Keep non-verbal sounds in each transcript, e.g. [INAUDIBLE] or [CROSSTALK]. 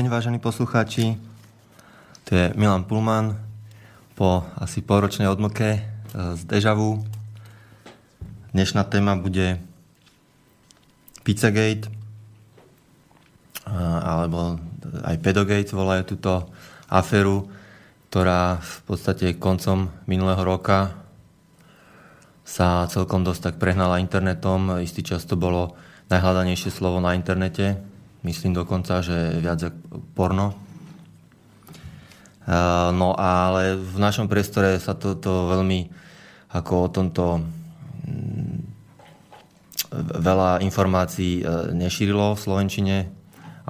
Deň, vážení poslucháči. To je Milan Pulman po asi poročnej odmlke e, z Dežavu. Dnešná téma bude Pizzagate e, alebo aj Pedogate volajú túto aféru, ktorá v podstate koncom minulého roka sa celkom dosť tak prehnala internetom. Istý čas to bolo najhľadanejšie slovo na internete Myslím dokonca, že viac ako porno. No ale v našom priestore sa toto to veľmi ako o tomto mm, veľa informácií e, nešírilo v Slovenčine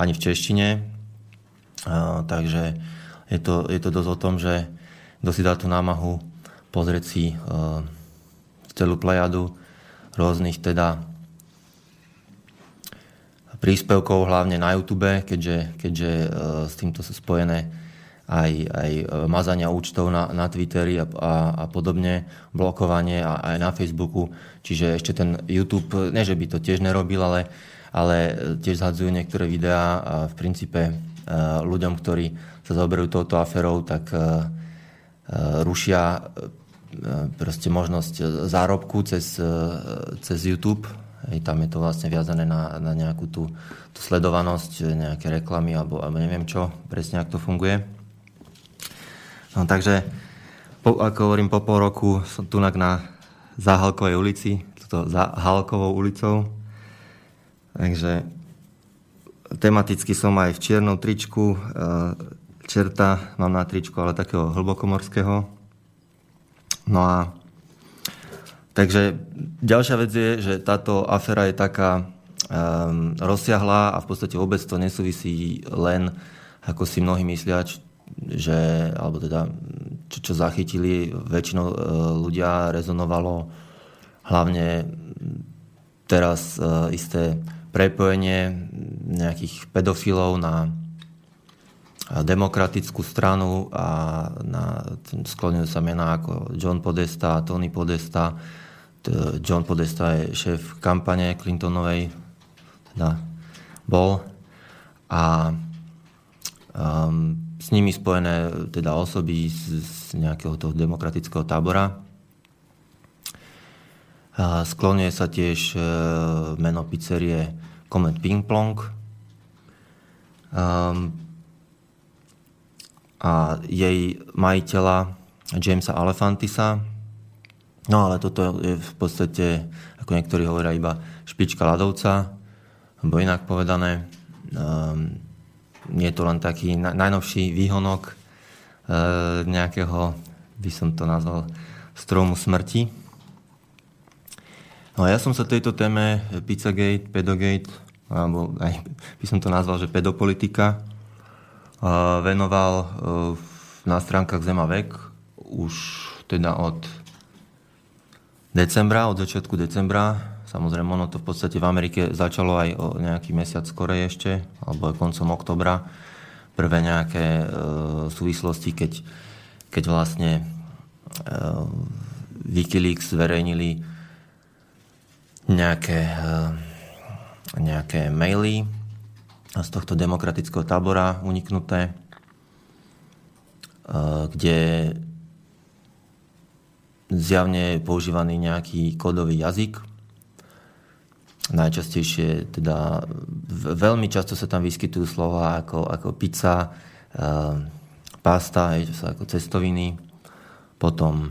ani v češtine. Takže je to, je to dosť o tom, že kto si dá tú námahu pozrieť si celú plejadu rôznych teda príspevkov, hlavne na YouTube, keďže, keďže e, s týmto sú spojené aj, aj e, mazania účtov na, na Twitteri a, a, a podobne, blokovanie a, aj na Facebooku. Čiže ešte ten YouTube, ne že by to tiež nerobil, ale, ale tiež zhadzujú niektoré videá a v princípe e, ľuďom, ktorí sa zaoberajú touto aferou, tak rušia proste možnosť zárobku cez, cez YouTube Hej, tam je to vlastne viazané na, na nejakú tú, tú sledovanosť, nejaké reklamy alebo, alebo neviem čo, presne ako to funguje. No, takže, po, ako hovorím, po pol roku som tu na Záhalkovej ulici, toto za Halkovou ulicou. Takže tematicky som aj v čiernom tričku, e, čerta mám na tričku, ale takého hlbokomorského. No a Takže ďalšia vec je, že táto aféra je taká um, rozsiahlá a v podstate vôbec to nesúvisí len, ako si mnohí myslia, že, alebo teda, čo, čo zachytili, väčšinou uh, ľudia rezonovalo hlavne teraz uh, isté prepojenie nejakých pedofilov na demokratickú stranu a na, sklonujú sa mená ako John Podesta, Tony Podesta. John Podesta je šéf kampane Clintonovej, teda bol. A um, s nimi spojené teda osoby z, z nejakého toho demokratického tábora. A sklonuje sa tiež e, meno pizzerie Comet Ping Plong. Um, a jej majiteľa Jamesa Alefantisa. No ale toto je v podstate, ako niektorí hovoria, iba špička ľadovca, alebo inak povedané, um, je to len taký najnovší výhonok uh, nejakého, by som to nazval, stromu smrti. No a ja som sa tejto téme Pizzagate, Pedogate, alebo aj by som to nazval, že pedopolitika, venoval e, na stránkach Zema vek už teda od decembra, od začiatku decembra. Samozrejme, ono to v podstate v Amerike začalo aj o nejaký mesiac skorej ešte, alebo aj koncom oktobra. Prvé nejaké e, súvislosti, keď, keď vlastne e, Wikileaks zverejnili nejaké, e, nejaké maily z tohto demokratického tábora uniknuté, e, kde zjavne je používaný nejaký kódový jazyk. Najčastejšie, teda veľmi často sa tam vyskytujú slova ako, ako pizza, uh, pasta, je, to ako cestoviny, potom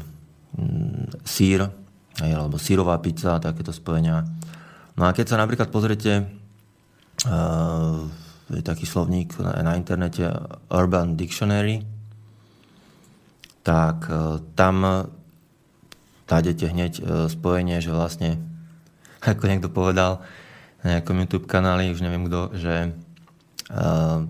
mm, sír, alebo sírová pizza, takéto spojenia. No a keď sa napríklad pozriete je taký slovník na, na internete Urban Dictionary, tak e, tam nájdete hneď e, spojenie, že vlastne, ako niekto povedal na nejakom YouTube kanáli, už neviem kto, že uh,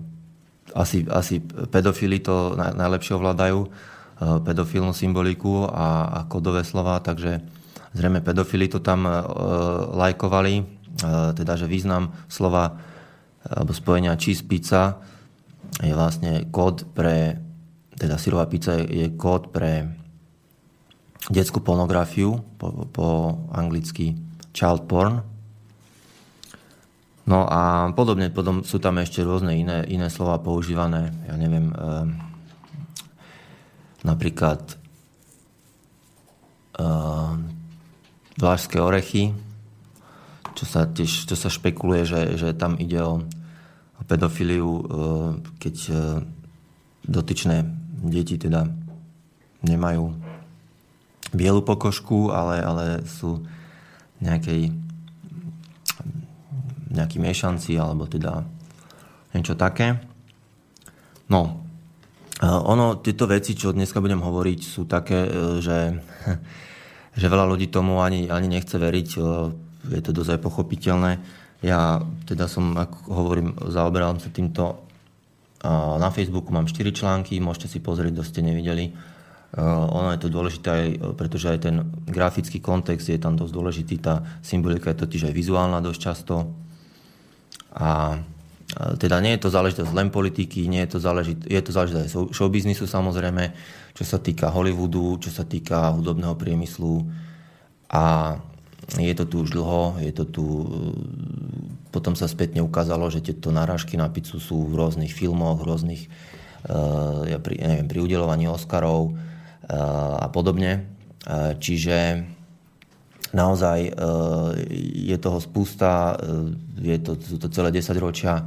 asi, asi pedofili to najlepšie ovládajú, uh, pedofilnú symboliku a, a kodové slova, takže zrejme pedofili to tam uh, lajkovali, teda, že význam slova alebo spojenia cheese pizza je vlastne kód pre, teda syrová pizza je kód pre detskú pornografiu, po, po anglicky child porn. No a podobne, potom sú tam ešte rôzne iné, iné slova používané. Ja neviem, e, napríklad e, vlážské orechy, čo sa, tiež, čo sa špekuluje, že, že tam ide o, o pedofiliu, e, keď e, dotyčné deti teda nemajú bielu pokožku, ale, ale sú nejakej nejakí miešanci alebo teda niečo také. No, ono, tieto veci, čo dneska budem hovoriť, sú také, e, že, [LAUGHS] že veľa ľudí tomu ani, ani nechce veriť. E, je to dosť pochopiteľné. Ja teda som, ako hovorím, zaoberal sa týmto na Facebooku, mám 4 články, môžete si pozrieť, kto ste nevideli. Ono je to dôležité aj, pretože aj ten grafický kontext je tam dosť dôležitý. Tá symbolika je totiž aj vizuálna dosť často. A teda nie je to záležitosť len politiky, nie je to záležitosť, je to záležitosť aj showbiznisu samozrejme, čo sa týka Hollywoodu, čo sa týka hudobného priemyslu a je to tu už dlho, je to tu potom sa spätne ukázalo, že tieto narážky na pizzu sú v rôznych filmoch, v rôznych ja pri, neviem, pri udelovaní Oscarov a podobne. Čiže naozaj e, je toho spústa, e, je to, sú to celé 10 ročia. E,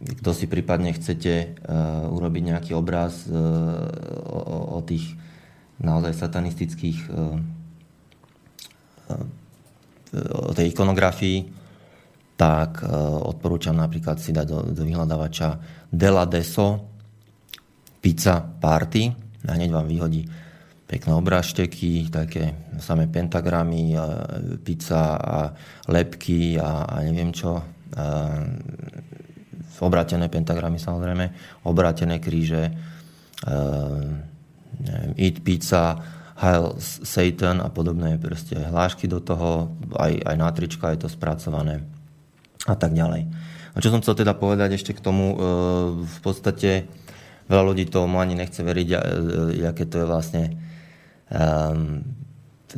kto si prípadne chcete urobiť nejaký obraz o, o tých naozaj satanistických o tej ikonografii, tak odporúčam napríklad si dať do, do vyhľadávača Dela Deso Pizza Party a hneď vám vyhodí pekné obrážteky, také samé pentagramy, a pizza a lepky a, a neviem čo. A, obrátené pentagramy samozrejme, obrátené kríže, a, neviem, eat pizza, Heil Satan a podobné proste hlášky do toho, aj, aj na trička je to spracované a tak ďalej. A čo som chcel teda povedať ešte k tomu, e, v podstate veľa ľudí tomu ani nechce veriť, aké to je vlastne um,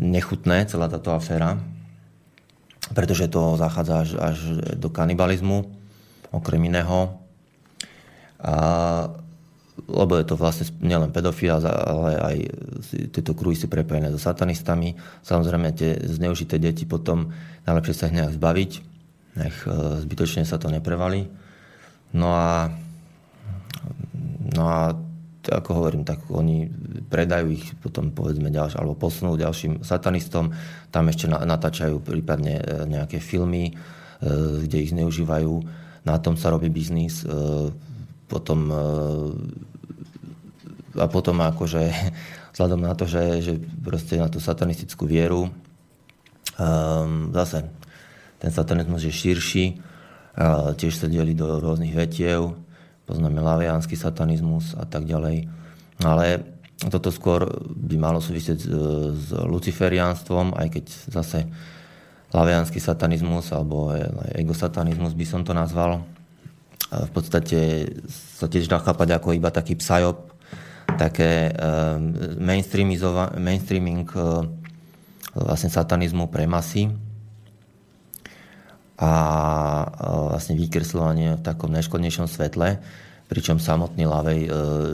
nechutné, celá táto aféra, pretože to zachádza až, až do kanibalizmu, okrem iného. A, lebo je to vlastne nielen pedofila, ale aj tieto kruhy si prepojené so satanistami. Samozrejme, tie zneužité deti potom najlepšie sa ich zbaviť, nech e, zbytočne sa to neprevali. No a, no a ako hovorím, tak oni predajú ich potom povedzme ďalšie, alebo posunú ďalším satanistom, tam ešte natáčajú prípadne e, nejaké filmy, e, kde ich zneužívajú, na tom sa robí biznis, e, potom a potom akože [LAUGHS] vzhľadom na to, že, že proste na tú satanistickú vieru zase ten satanizmus je širší, tiež sa delí do rôznych vetiev, poznáme laviánsky satanizmus a tak ďalej. Ale toto skôr by malo súvisieť s, luciferiánstvom, aj keď zase laviánsky satanizmus alebo egosatanizmus by som to nazval. V podstate sa tiež dá chápať ako iba taký psyop, také mainstreaming vlastne satanizmu pre masy a vlastne vykresľovanie v takom najškodnejšom svetle, pričom samotný lavej e,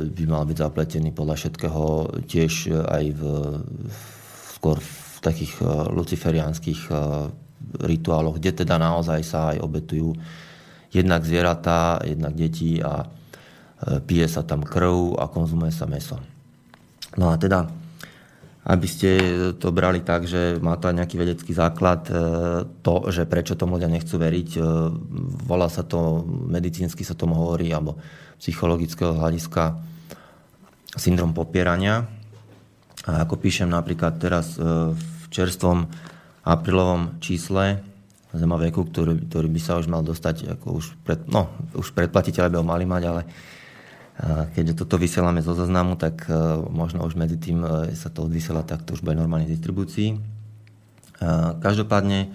by mal byť zapletený podľa všetkého tiež aj v, skôr v takých e, luciferiánskych e, rituáloch, kde teda naozaj sa aj obetujú jednak zvieratá, jednak deti a pije sa tam krv a konzumuje sa meso. No a teda aby ste to brali tak, že má to nejaký vedecký základ, e, to, že prečo tomu ľudia nechcú veriť, e, volá sa to, medicínsky sa tomu hovorí, alebo psychologického hľadiska syndrom popierania. A ako píšem napríklad teraz e, v čerstvom aprílovom čísle Zemaveku, ktorý, ktorý by sa už mal dostať, ako už, pred, no, už predplatiteľe by ho mali mať, ale Keďže toto vysielame zo zaznamu, tak e, možno už medzi tým e, sa to odvysiela, tak to už bude normálne distribúcii. Každopádne e,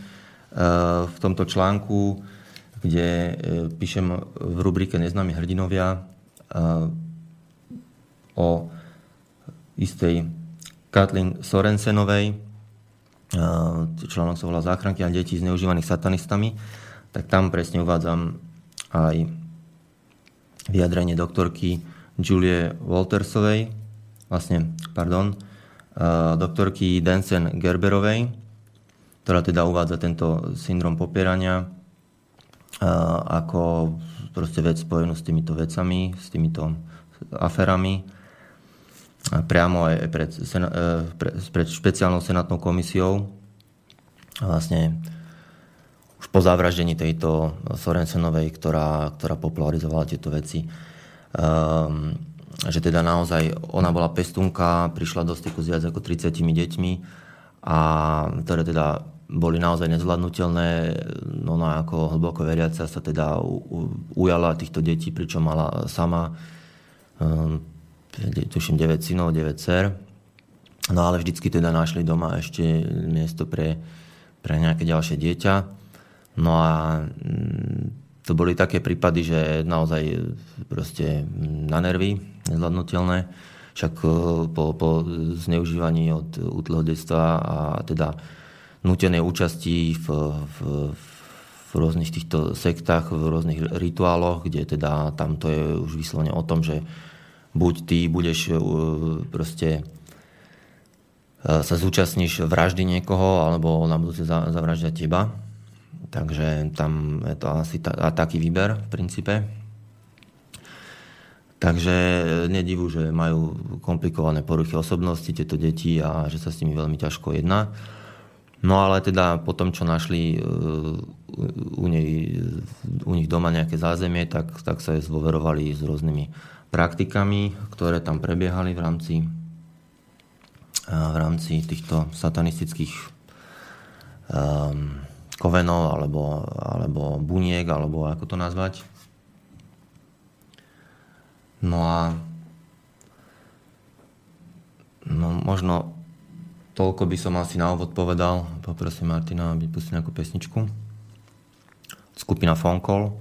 v tomto článku, kde píšem v rubrike Neznámi hrdinovia o istej Katlin Sorensenovej, článok sa volá Záchranky a detí zneužívaných satanistami, tak tam presne uvádzam aj vyjadrenie doktorky Julie Waltersovej, vlastne, pardon, doktorky Densen Gerberovej, ktorá teda uvádza tento syndrom popierania ako proste vec spojenú s týmito vecami, s týmito aferami. Priamo aj pred, pred špeciálnou senátnou komisiou vlastne už po zavraždení tejto Sorensenovej, ktorá, ktorá popularizovala tieto veci, um, že teda naozaj ona bola pestunka, prišla do styku s viac ako 30 deťmi a ktoré teda boli naozaj nezvládnutelné. No, no ako hlboko veriaca sa teda ujala týchto detí, pričom mala sama um, tuším 9 synov, 9 dcer. No ale vždycky teda našli doma ešte miesto pre, pre nejaké ďalšie dieťa. No a mm, to boli také prípady, že naozaj proste na nervy, nezvládnutelné. Však e, po, po zneužívaní od útleho detstva a teda nutenej účasti v, v, v rôznych týchto sektách, v rôznych rituáloch, kde teda tam to je už vyslovene o tom, že buď ty budeš uh, proste sa zúčastníš vraždy niekoho, alebo na budúce zavraždia teba. Takže tam je to asi ta, taký výber v princípe. Takže nedivu, že majú komplikované poruchy osobnosti tieto deti a že sa s nimi veľmi ťažko jedná. No ale teda po tom, čo našli e, u, nej, u nich doma nejaké zázemie, tak, tak sa je zvoverovali s rôznymi praktikami, ktoré tam prebiehali v rámci, v rámci týchto satanistických um, kovenov alebo, alebo buniek, alebo ako to nazvať. No a no možno Toľko by som asi na úvod povedal. Poprosím Martina, aby pustil nejakú pesničku. Skupina Phone Call.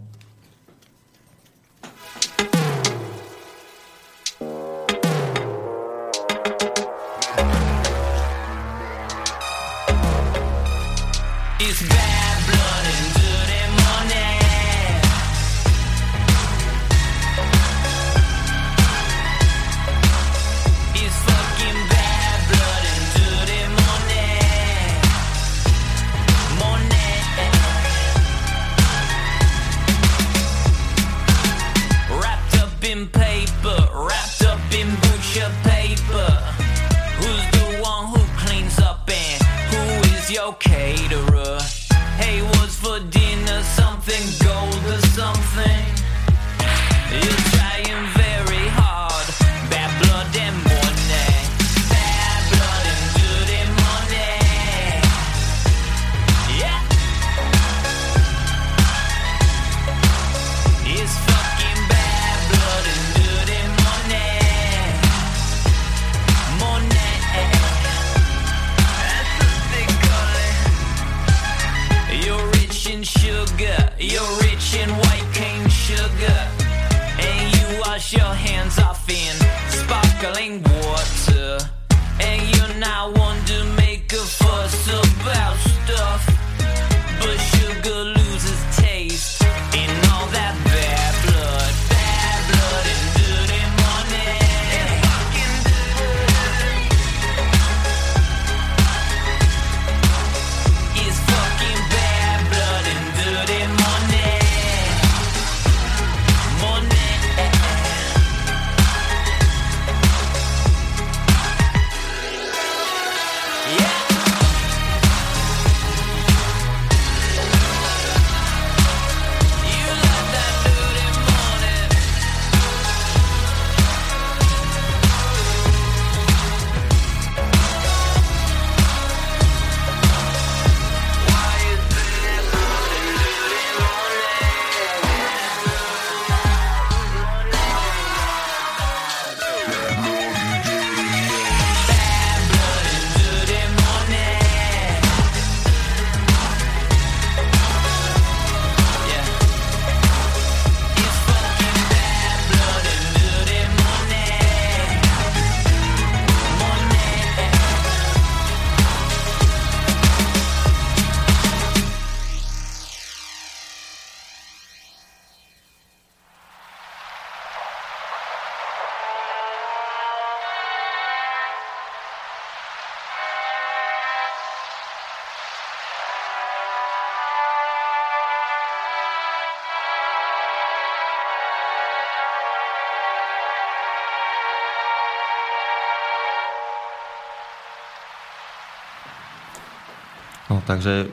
Takže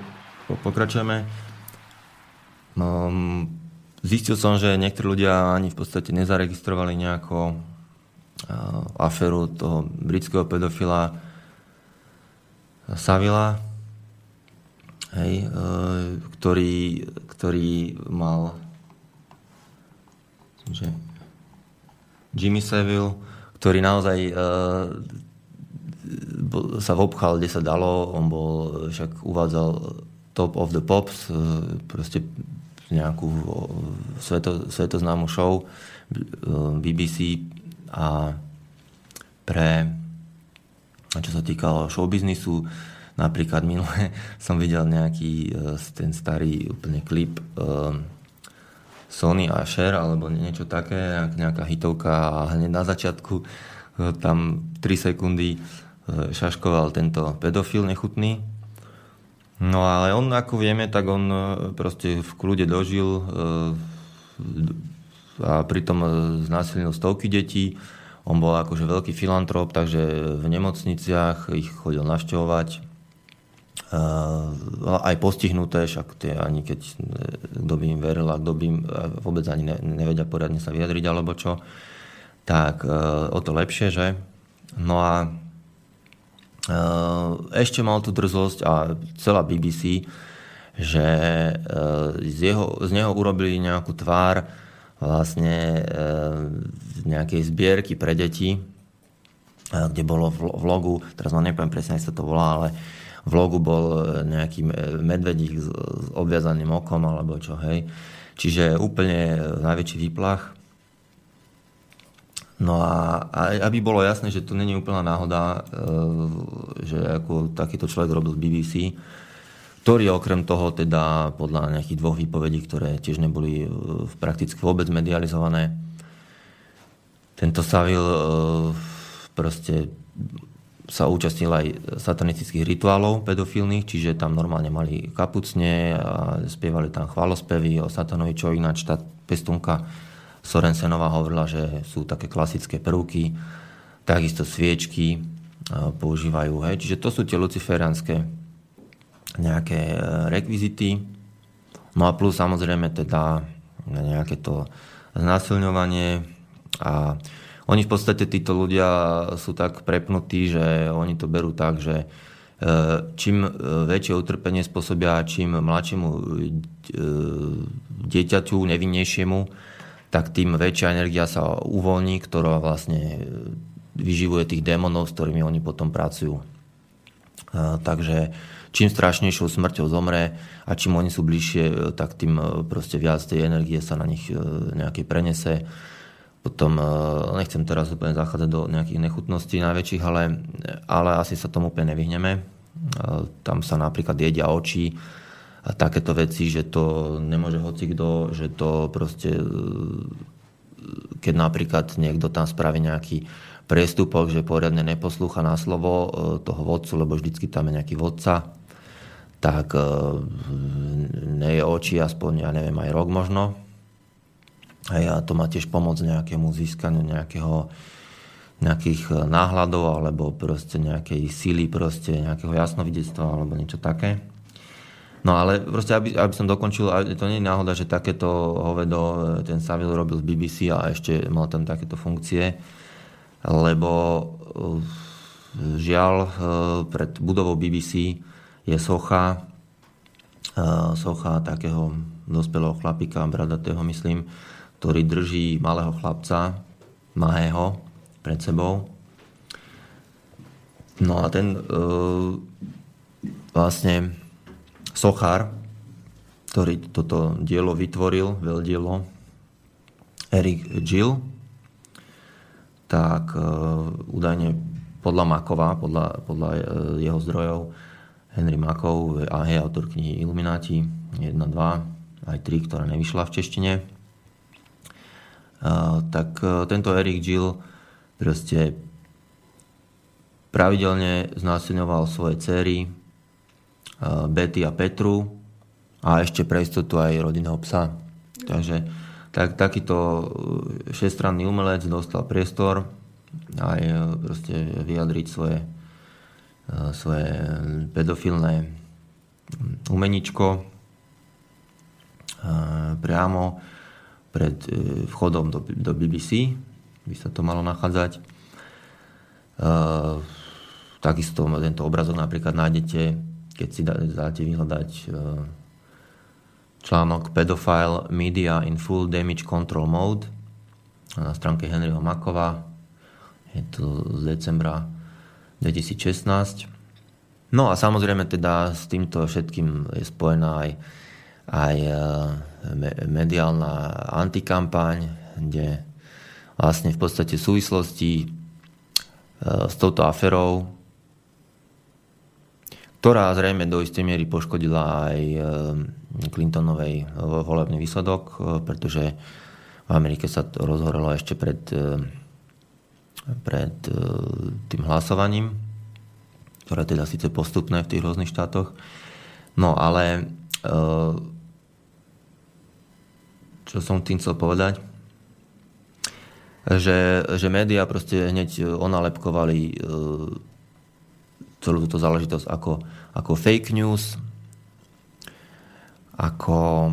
pokračujeme. Um, zistil som, že niektorí ľudia ani v podstate nezaregistrovali nejako uh, aferu toho britského pedofila Savila, hej, uh, ktorý, ktorý mal že Jimmy Savile, ktorý naozaj uh, sa vobchal, kde sa dalo. On bol, však uvádzal Top of the Pops, e, proste nejakú sveto, svetoznámu show e, BBC a pre čo sa týkalo showbiznisu, napríklad minule [LAUGHS] som videl nejaký e, ten starý úplne klip Sony a Cher alebo niečo také, nejaká hitovka a hneď na začiatku tam 3 sekundy E, šaškoval tento pedofil nechutný. No ale on, ako vieme, tak on e, proste v kľude dožil e, a pritom znásilnil stovky detí. On bol akože veľký filantrop, takže v nemocniciach ich chodil navštevovať. Aj postihnuté, však tie ani keď kto by im veril a kto by im vôbec ani nevedia poriadne sa vyjadriť alebo čo, tak o to lepšie, že? No a ešte mal tú drzosť a celá BBC, že eh, z, jeho, z neho urobili nejakú tvár vlastne z eh, nejakej zbierky pre deti, kde bolo v logu, teraz vám nepoviem presne, ako sa to volá, ale v logu bol nejaký medvedík s obviazaným okom alebo čo, hej. Čiže úplne najväčší výplach. No a, aby bolo jasné, že to není úplná náhoda, e, že ako takýto človek robil z BBC, ktorý okrem toho teda podľa nejakých dvoch výpovedí, ktoré tiež neboli e, prakticky vôbec medializované, tento Savil e, proste sa účastnil aj satanistických rituálov pedofilných, čiže tam normálne mali kapucne a spievali tam chvalospevy o satanovi, čo ináč tá pestunka Sorensenová hovorila, že sú také klasické prvky, takisto sviečky používajú. Hej. Čiže to sú tie luciferianské nejaké e, rekvizity. No a plus samozrejme teda nejaké to znásilňovanie a oni v podstate títo ľudia sú tak prepnutí, že oni to berú tak, že e, čím e, väčšie utrpenie spôsobia, čím mladšiemu dieťaťu, nevinnejšiemu, tak tým väčšia energia sa uvoľní, ktorá vlastne vyživuje tých démonov, s ktorými oni potom pracujú. Takže čím strašnejšou smrťou zomre a čím oni sú bližšie, tak tým e, proste viac tej energie sa na nich e, nejakej prenese. Potom, e, nechcem teraz úplne zachádzať do nejakých nechutností najväčších, ale, ale asi sa tomu úplne nevyhneme. Tam sa napríklad jedia oči, a takéto veci, že to nemôže hoci kto, že to proste, e, keď napríklad niekto tam spraví nejaký priestupok, že poriadne neposlúcha na slovo e, toho vodcu, lebo vždycky tam je nejaký vodca, tak e, nie je oči aspoň, ja neviem, aj rok možno. A ja to má tiež pomoc nejakému získaniu nejakého nejakých náhľadov alebo proste nejakej síly, proste nejakého jasnovidectva alebo niečo také. No ale proste, aby, aby som dokončil, to nie je náhoda, že takéto hovedo e, ten Savil robil z BBC a ešte mal tam takéto funkcie, lebo e, žiaľ e, pred budovou BBC je socha, socha takého dospelého chlapika, bradatého myslím, ktorý drží malého chlapca, mahého, pred sebou. No a ten vlastne sochár, ktorý toto dielo vytvoril, veľdielo, Eric Gill, tak e, údajne podľa Makova, podľa, podľa e, jeho zdrojov, Henry Makov a je autor knihy Illuminati 1, 2, aj 3, ktorá nevyšla v češtine. E, tak tento Eric Gill proste pravidelne znásilňoval svoje cery, Betty a Petru a ešte pre istotu aj rodinného psa. Takže tak, takýto e, šestranný umelec dostal priestor aj e, proste vyjadriť svoje, svoje pedofilné umeničko priamo pred vchodom do, do BBC, by sa to malo nachádzať. Takisto tento obrazok napríklad nájdete, keď si dáte vyhľadať článok Pedophile Media in Full Damage Control Mode na stránke Henryho Makova. Je to z decembra 2016. No a samozrejme teda s týmto všetkým je spojená aj, aj e, mediálna antikampaň, kde vlastne v podstate v súvislosti e, s touto aferou, ktorá zrejme do istej miery poškodila aj e, Clintonovej volebný výsledok, pretože v Amerike sa to rozhorelo ešte pred, pred tým hlasovaním ktoré teda síce postupné v tých rôznych štátoch. No ale e, čo som tým chcel povedať, že, že médiá proste hneď onalepkovali e, celú túto záležitosť ako, ako fake news, ako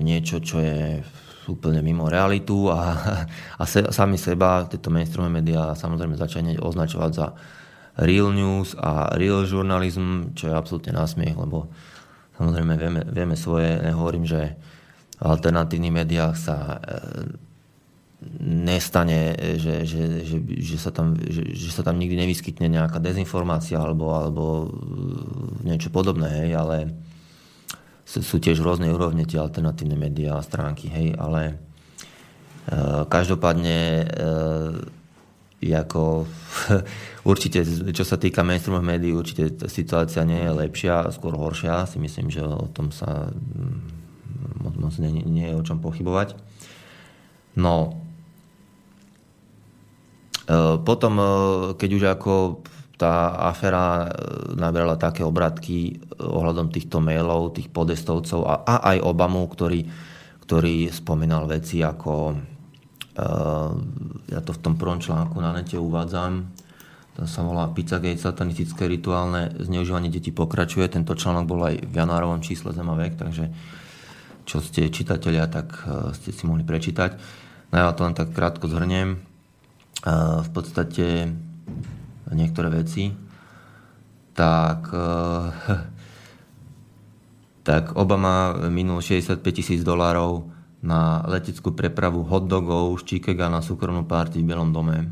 niečo, čo je úplne mimo realitu a, a se, sami seba, tieto mainstreamové médiá samozrejme začali označovať za real news a real journalism, čo je absolútne násmiech, lebo samozrejme vieme, vieme svoje, nehovorím, že v alternatívnych médiách sa e, nestane, že, že, že, že, sa tam, že, že sa tam nikdy nevyskytne nejaká dezinformácia alebo, alebo e, niečo podobné, hej, ale sú, tiež rôzne úrovne tie alternatívne médiá a stránky, hej, ale e, každopádne e, ako [LAUGHS] určite, čo sa týka mainstreamových médií, určite situácia nie je lepšia, skôr horšia. Si myslím, že o tom sa mm, moc, moc nie, nie je o čom pochybovať. No, potom, e, keď už ako tá aféra e, nabrala také obratky ohľadom týchto mailov, tých podestovcov a, a aj Obamu, ktorý, ktorý spomínal veci ako ja to v tom prvom článku na nete uvádzam, to sa volá Pizzagate, satanistické rituálne zneužívanie detí pokračuje. Tento článok bol aj v januárovom čísle Zemavek, takže čo ste čitatelia, tak ste si mohli prečítať. No ja to len tak krátko zhrniem. E, v podstate niektoré veci. Tak, e, [LAUGHS] tak Obama minul 65 tisíc dolárov na leteckú prepravu hotdogov z Chicaga na súkromnú párty v Bielom dome.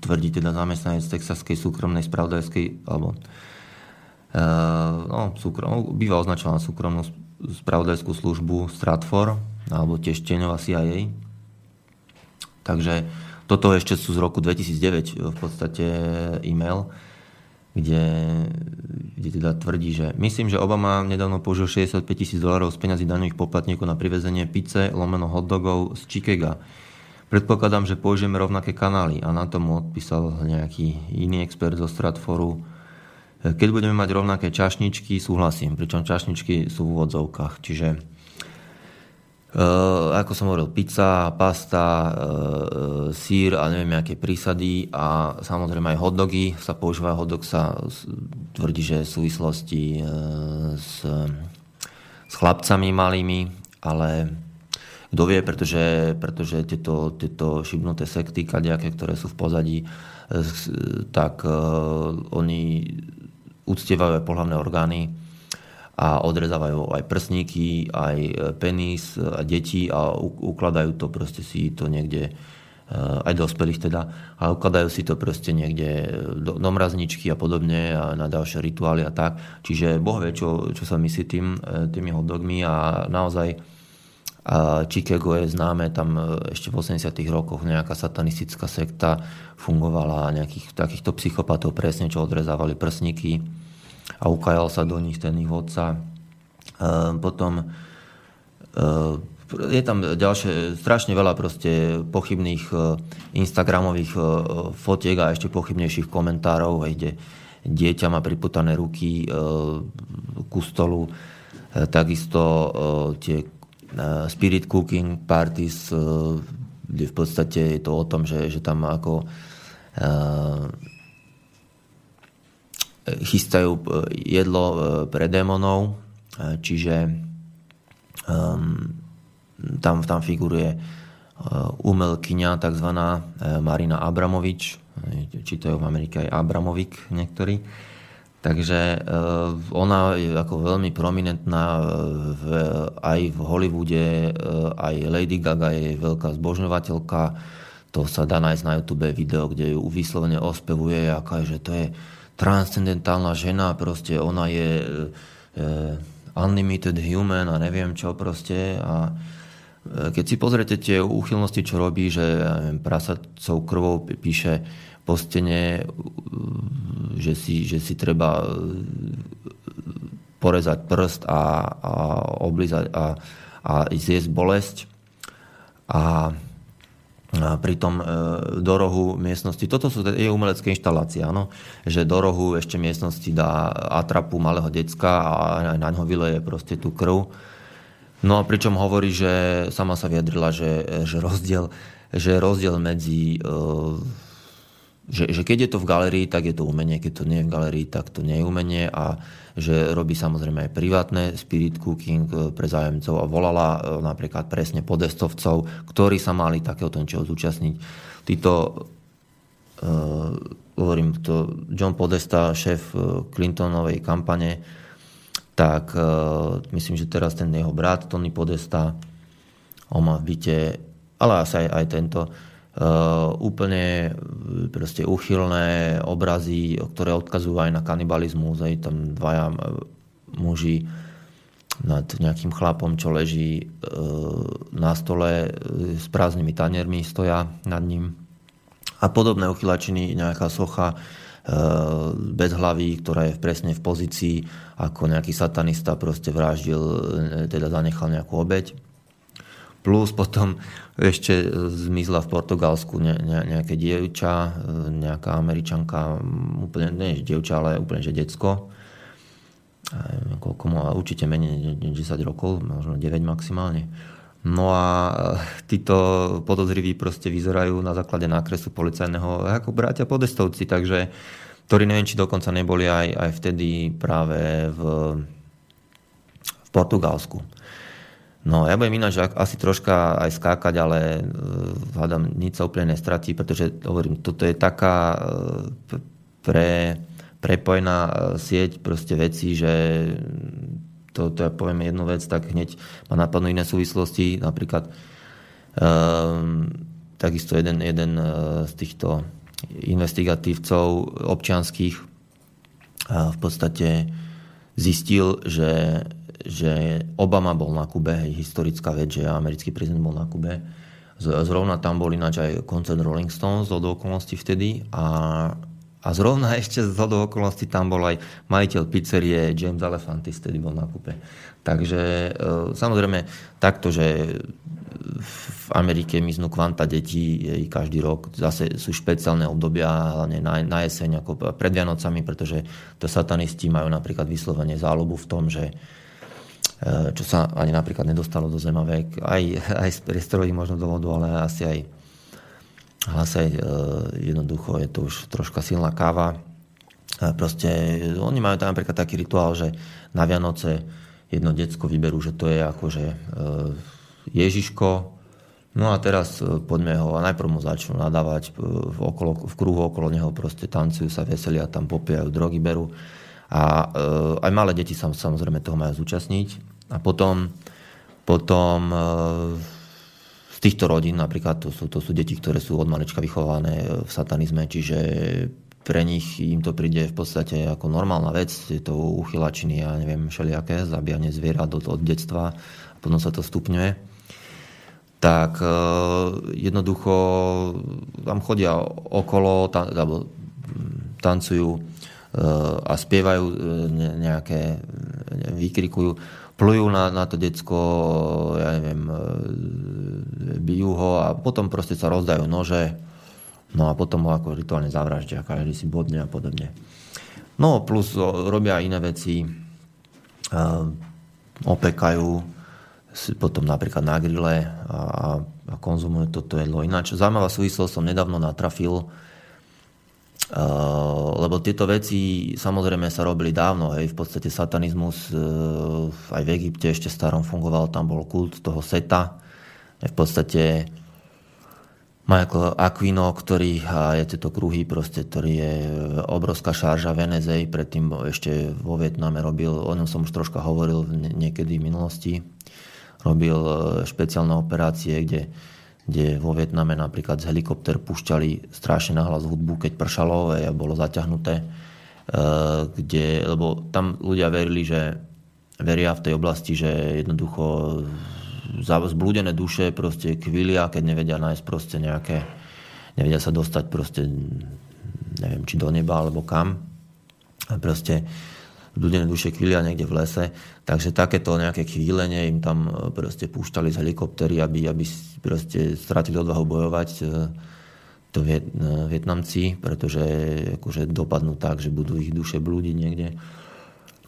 Tvrdí teda zamestnanec texaskej súkromnej spravodajskej alebo no, súkrom, býva označovaná súkromnú spravodajskú službu Stratfor alebo tiež tieňová CIA. Takže toto ešte sú z roku 2009 v podstate e-mail kde, kde teda tvrdí, že myslím, že Obama nedávno použil 65 tisíc dolarov z peňazí daňových poplatníkov na privezenie pice lomeno hotdogov z Chicaga. Predpokladám, že použijeme rovnaké kanály a na tomu odpísal nejaký iný expert zo Stratforu. Keď budeme mať rovnaké čašničky, súhlasím, pričom čašničky sú v úvodzovkách. Čiže ako som hovoril, pizza, pasta, uh, sír a neviem, aké prísady a samozrejme aj hotdogy sa používajú. Hotdog sa tvrdí, že v súvislosti s, s chlapcami malými, ale kto vie, pretože, pretože tieto, tieto šibnuté sekty, kadejaké, ktoré sú v pozadí, tak oni uctievajú aj pohľavné orgány a odrezávajú aj prsníky, aj e, penis, a deti a ukladajú to proste si to niekde e, aj dospelých teda, a ukladajú si to proste niekde do, do mrazničky a podobne a na ďalšie rituály a tak. Čiže Boh vie, čo, čo sa myslí tým, e, tými hotdogmi a naozaj a Chicago je známe, tam ešte v 80 rokoch nejaká satanistická sekta fungovala nejakých takýchto psychopatov presne, čo odrezávali prsníky a ukajal sa do nich ten ich vodca. Ehm, potom ehm, je tam ďalšie, strašne veľa proste pochybných e, instagramových e, fotiek a ešte pochybnejších komentárov, kde dieťa má priputané ruky e, ku stolu. Takisto tie spirit cooking parties, kde v podstate je to o tom, že, že tam ako chystajú jedlo pre démonov, čiže um, tam, tam figuruje umelkyňa, tzv. Marina Abramovič, je v Amerike aj Abramovik niektorí. Takže ona je ako veľmi prominentná v, aj v Hollywoode, aj Lady Gaga je veľká zbožňovateľka to sa dá nájsť na YouTube video, kde ju vyslovene ospevuje, aká je, že to je transcendentálna žena, proste ona je e, unlimited human a neviem čo proste a e, keď si pozrete tie úchylnosti, čo robí, že prasacou krvou píše po stene, že si, že si treba e, porezať prst a, a oblízať a, a zjesť bolesť. A pritom e, do rohu miestnosti, toto sú je umelecké inštalácie, áno, že do rohu ešte miestnosti dá atrapu malého decka a na ňo vyleje proste tú krv. No a pričom hovorí, že sama sa vyjadrila, že, že rozdiel, že rozdiel medzi e, že, že keď je to v galerii, tak je to umenie, keď to nie je v galerii, tak to nie je umenie a že robí samozrejme aj privátne spirit cooking eh, pre zájemcov a volala eh, napríklad presne podestovcov, ktorí sa mali takéhoto niečoho zúčastniť. Títo, uh, hovorím, to John Podesta, šéf Clintonovej kampane, tak uh, myslím, že teraz ten jeho brat Tony Podesta, on má v byte, ale asi aj, aj tento, úplne proste uchylné obrazy, ktoré odkazujú aj na kanibalizmus. Aj tam dvaja muži nad nejakým chlapom, čo leží na stole s prázdnymi taniermi, stoja nad ním. A podobné uchylačiny, nejaká socha bez hlavy, ktorá je presne v pozícii, ako nejaký satanista proste vraždil, teda zanechal nejakú obeď Plus potom ešte zmizla v Portugalsku ne, ne, nejaké dievča, nejaká američanka, úplne, nie dievča, ale úplne, že decko. Koľko má, určite menej 10 rokov, možno 9 maximálne. No a títo podozriví proste vyzerajú na základe nákresu policajného ako bratia podestovci, takže ktorí neviem, či dokonca neboli aj, aj vtedy práve v, v Portugalsku. No, ja budem ináč asi troška aj skákať, ale e, hľadám, nič sa úplne nestratí, pretože hovorím, toto je taká e, pre, prepojená e, sieť proste veci, že to, to ja poviem jednu vec, tak hneď ma napadnú iné súvislosti. Napríklad um, takisto jeden, jeden z týchto investigatívcov občianských v podstate zistil, že že Obama bol na Kube, hej, historická vec, že americký prezident bol na Kube. Zrovna tam bol ináč aj koncert Rolling Stones do okolností vtedy a, a zrovna [LAUGHS] ešte z okolností tam bol aj majiteľ pizzerie James Alefantis, vtedy bol na Kube. Takže e, samozrejme takto, že v Amerike miznú kvanta detí každý rok. Zase sú špeciálne obdobia, hlavne na, na jeseň, ako pred Vianocami, pretože to satanisti majú napríklad vyslovene záľubu v tom, že čo sa ani napríklad nedostalo do Zemavek, aj, aj z priestorových možno dôvodov, ale asi aj, asi aj e, jednoducho je to už troška silná káva. Proste oni majú tam napríklad taký rituál, že na Vianoce jedno decko vyberú, že to je akože Ježiško, no a teraz poďme ho a najprv mu začnú nadávať v, okolo, v kruhu okolo neho, proste tancujú sa, veselia, tam popijajú, drogy berú a e, aj malé deti sa samozrejme toho majú zúčastniť. A potom, potom e, z týchto rodín napríklad to sú, to sú deti, ktoré sú od malička vychované v satanizme, čiže pre nich im to príde v podstate ako normálna vec, je to uchylačiny, ja neviem, všelijaké, zabíjanie zvierat od, od detstva a potom sa to stupňuje. Tak e, jednoducho tam chodia okolo, alebo tancujú a spievajú e, nejaké, vykrikujú, plujú na, na to decko, ja neviem, e, bijú ho a potom proste sa rozdajú nože, no a potom ho ako rituálne zavraždia, každý si bodne a podobne. No plus robia iné veci, e, opekajú, potom napríklad na grille a, a konzumujú toto jedlo. Ináč zaujímavá súvislosť som nedávno natrafil, lebo tieto veci samozrejme sa robili dávno. Hej. V podstate satanizmus e, aj v Egypte ešte starom fungoval, tam bol kult toho Seta. V podstate Michael Aquino, ktorý a je tieto kruhy, proste, ktorý je obrovská šarža Venezej, predtým ešte vo Vietname robil, o ňom som už troška hovoril niekedy v minulosti, robil špeciálne operácie, kde kde vo Vietname napríklad z helikopter púšťali strašne nahlas hudbu, keď pršalo a bolo zaťahnuté, e, kde, lebo tam ľudia verili, že veria v tej oblasti, že jednoducho zblúdené duše proste kvilia, keď nevedia nájsť proste nejaké, nevedia sa dostať proste neviem, či do neba alebo kam. A proste ľudia duše kvília niekde v lese. Takže takéto nejaké kvílenie im tam e, proste púšťali z helikoptery, aby, aby proste stratili odvahu bojovať e, to Viet, e, Vietnamci, pretože akože dopadnú tak, že budú ich duše blúdiť niekde.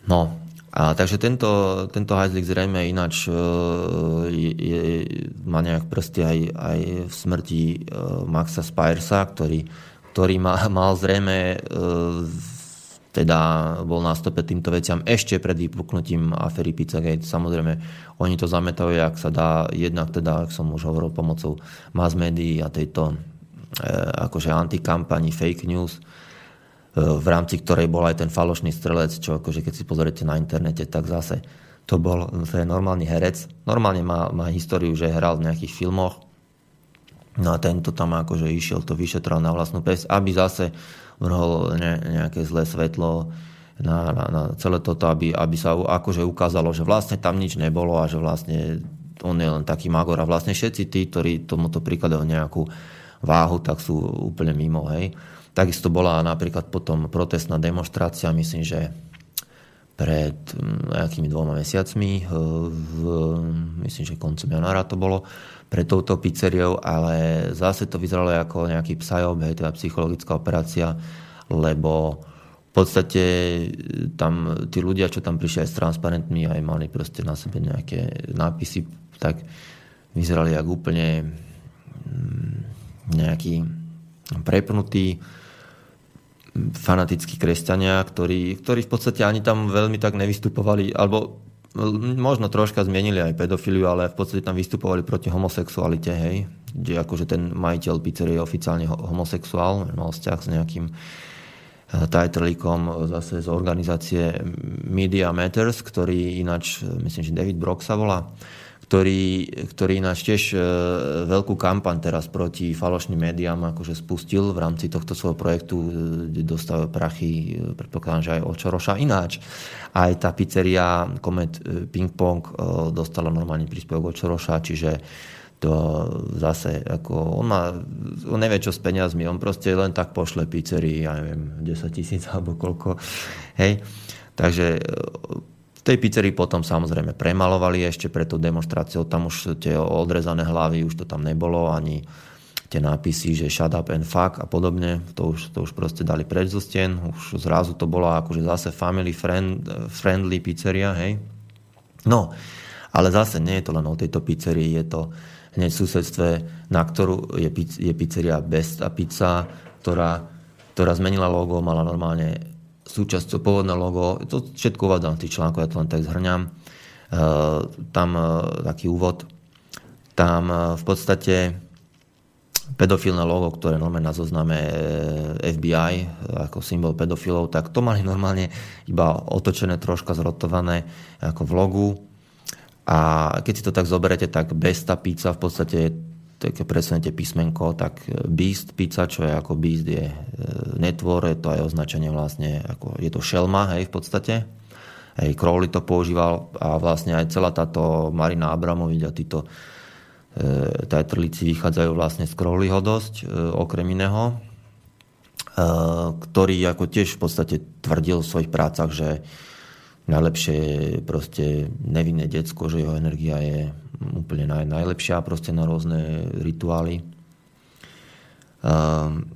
No, a takže tento, tento hajzlik zrejme ináč je, je, má nejak prsty aj, aj v smrti Maxa Spiresa, ktorý, ktorý má, mal zrejme teda bol na stope týmto veciam ešte pred vypuknutím afery Pizzagate. Samozrejme, oni to zametajú, ak sa dá, jednak teda, ak som už hovoril, pomocou mass médií a tejto e, akože antikampani, fake news, e, v rámci ktorej bol aj ten falošný strelec, čo akože keď si pozriete na internete, tak zase to bol to je normálny herec. Normálne má, má históriu, že hral v nejakých filmoch, No a tento tam akože išiel to vyšetroval na vlastnú pes, aby zase vrhol ne, nejaké zlé svetlo na, na, na celé toto, aby, aby sa akože ukázalo, že vlastne tam nič nebolo a že vlastne on je len taký magor a vlastne všetci tí, ktorí tomuto príkladajú nejakú váhu, tak sú úplne mimo. Hej. Takisto bola napríklad potom protestná demonstrácia, myslím, že pred mm, nejakými dvoma mesiacmi, eh, v, myslím, že koncom januára to bolo, pred touto pizzeriou, ale zase to vyzeralo ako nejaký psajob, hej, teda psychologická operácia, lebo v podstate tam tí ľudia, čo tam prišli aj s transparentmi, aj mali proste na sebe nejaké nápisy, tak vyzerali ako úplne mm, nejaký prepnutý fanatickí kresťania, ktorí, ktorí v podstate ani tam veľmi tak nevystupovali, alebo možno troška zmienili aj pedofiliu, ale v podstate tam vystupovali proti homosexualite, hej. Kde akože ten majiteľ pizzerie je oficiálne homosexuál, mal vzťah s nejakým eh, tajtrlíkom zase z organizácie Media Matters, ktorý ináč, myslím, že David Brock sa volá, ktorý, ktorý ináč tiež e, veľkú kampaň teraz proti falošným médiám akože spustil v rámci tohto svojho projektu, e, dostávajú prachy, e, predpokladám, že aj od Čoroša. Ináč aj tá pizzeria Comet Ping Pong dostala normálny príspevok od Čoroša, čiže to zase, ako on, má, on nevie čo s peniazmi, on proste len tak pošle pizzerii, ja neviem, 10 tisíc [LAUGHS] alebo koľko, hej. Takže tej pizzerii potom samozrejme premalovali ešte pred tou demonstráciou. Tam už tie odrezané hlavy, už to tam nebolo, ani tie nápisy, že shut up and fuck a podobne. To už, to už proste dali preč zo stien. Už zrazu to bola akože zase family friend, friendly pizzeria, hej. No, ale zase nie je to len o tejto pizzerii, je to hneď v susedstve, na ktorú je, je pizzeria Best a Pizza, ktorá, ktorá zmenila logo, mala normálne súčasťou pôvodné logo, to všetko uvádzam v tých článkoch, ja to len tak zhrňam. E, tam e, taký úvod. Tam e, v podstate pedofilné logo, ktoré normálne na zozname FBI ako symbol pedofilov, tak to mali normálne iba otočené, troška zrotované ako v logu. A keď si to tak zoberete, tak Besta pizza v podstate keď presunete písmenko, tak Beast pizza, čo je ako Beast, je e, netvor, je to aj označenie vlastne, ako, je to šelma, hej, v podstate. Hej, Crowley to používal a vlastne aj celá táto Marina Abramovič a títo e, tajtrlíci vychádzajú vlastne z Crowleyho dosť, e, okrem iného, e, ktorý ako tiež v podstate tvrdil v svojich prácach, že najlepšie je proste nevinné decko, že jeho energia je úplne naj, najlepšia proste na rôzne rituály. Um,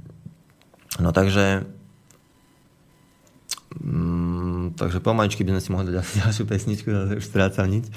no takže um, takže pomaličky by sme si mohli dať ďalšiu pesničku, ale už strácam nič.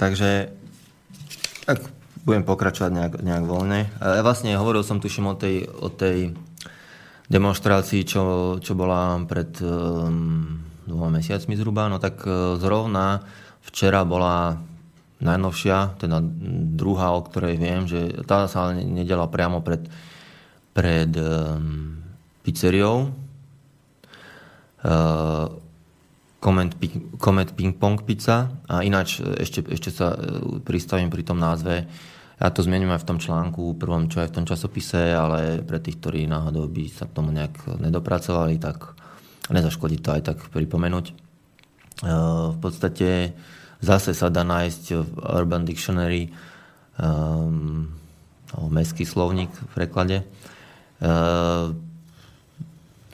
Takže tak budem pokračovať nejak, nejak voľne. Ja vlastne hovoril som tuším o tej, o tej demonstrácii, čo, čo bola pred um, dvoma mesiacmi zhruba, no tak uh, zrovna včera bola najnovšia, teda druhá, o ktorej viem, že tá sa nedela priamo pred, pred um, pizzeriou. Uh, Comet, Comet Ping Pong Pizza. A ináč e, ešte, ešte sa e, pristavím pri tom názve. Ja to zmením aj v tom článku, prvom, čo aj v tom časopise, ale pre tých, ktorí náhodou by sa k tomu nejak nedopracovali, tak nezaškodí to aj tak pripomenúť. E, v podstate zase sa dá nájsť v Urban Dictionary um, mestský slovník v preklade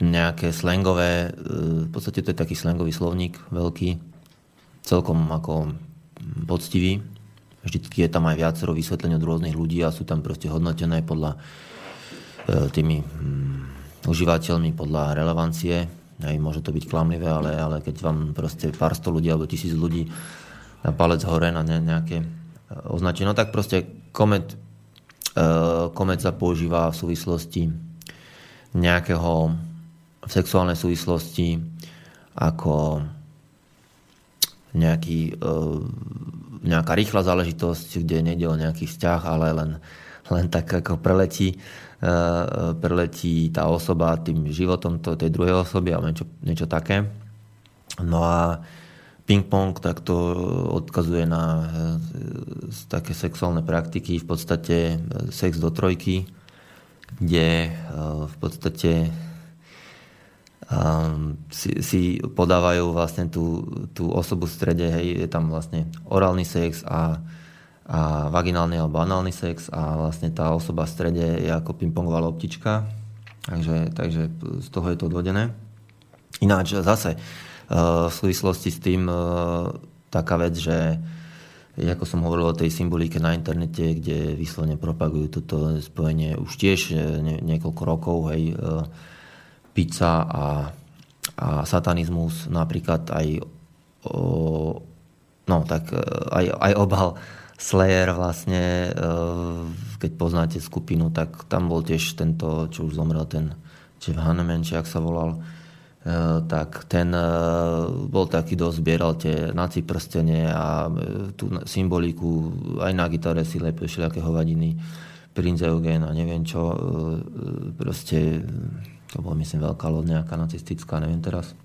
nejaké slangové, e, v podstate to je taký slangový slovník veľký, celkom ako poctivý. Vždycky je tam aj viacero vysvetlení od rôznych ľudí a sú tam proste hodnotené podľa e, tými užívateľmi podľa relevancie. Aj môže to byť klamlivé, ale, ale keď vám proste pár sto ľudí alebo tisíc ľudí na palec hore na nejaké e, označenie, no tak proste komet, komet sa používa v súvislosti nejakého v sexuálnej súvislosti ako nejaký, e, nejaká rýchla záležitosť, kde nejde o nejaký vzťah, ale len, len tak ako preletí, e, preletí tá osoba tým životom tej druhej osoby alebo niečo, niečo také. No a ping-pong tak to odkazuje na e, také sexuálne praktiky, v podstate sex do trojky, kde v podstate si, si podávajú vlastne tú, tú osobu v strede, hej, je tam vlastne orálny sex a, a vaginálny alebo análny sex a vlastne tá osoba v strede je ako pingpongová loptička. Takže, takže z toho je to odvodené. Ináč zase e, v súvislosti s tým e, taká vec, že ako som hovoril o tej symbolike na internete, kde vyslovene propagujú toto spojenie už tiež e, niekoľko rokov, hej, pizza a, a satanizmus, napríklad aj o, no tak e, aj, aj obal Slayer vlastne, e, keď poznáte skupinu, tak tam bol tiež tento, čo už zomrel, ten Jeff Hanneman, či ak sa volal, e, tak ten bol taký, dosť zbieral tie naci prstenie a tú symboliku aj na gitare si lepil všelijaké hovadiny, Prince Eugen a neviem čo, proste to bola myslím veľká loď nejaká nacistická, neviem teraz.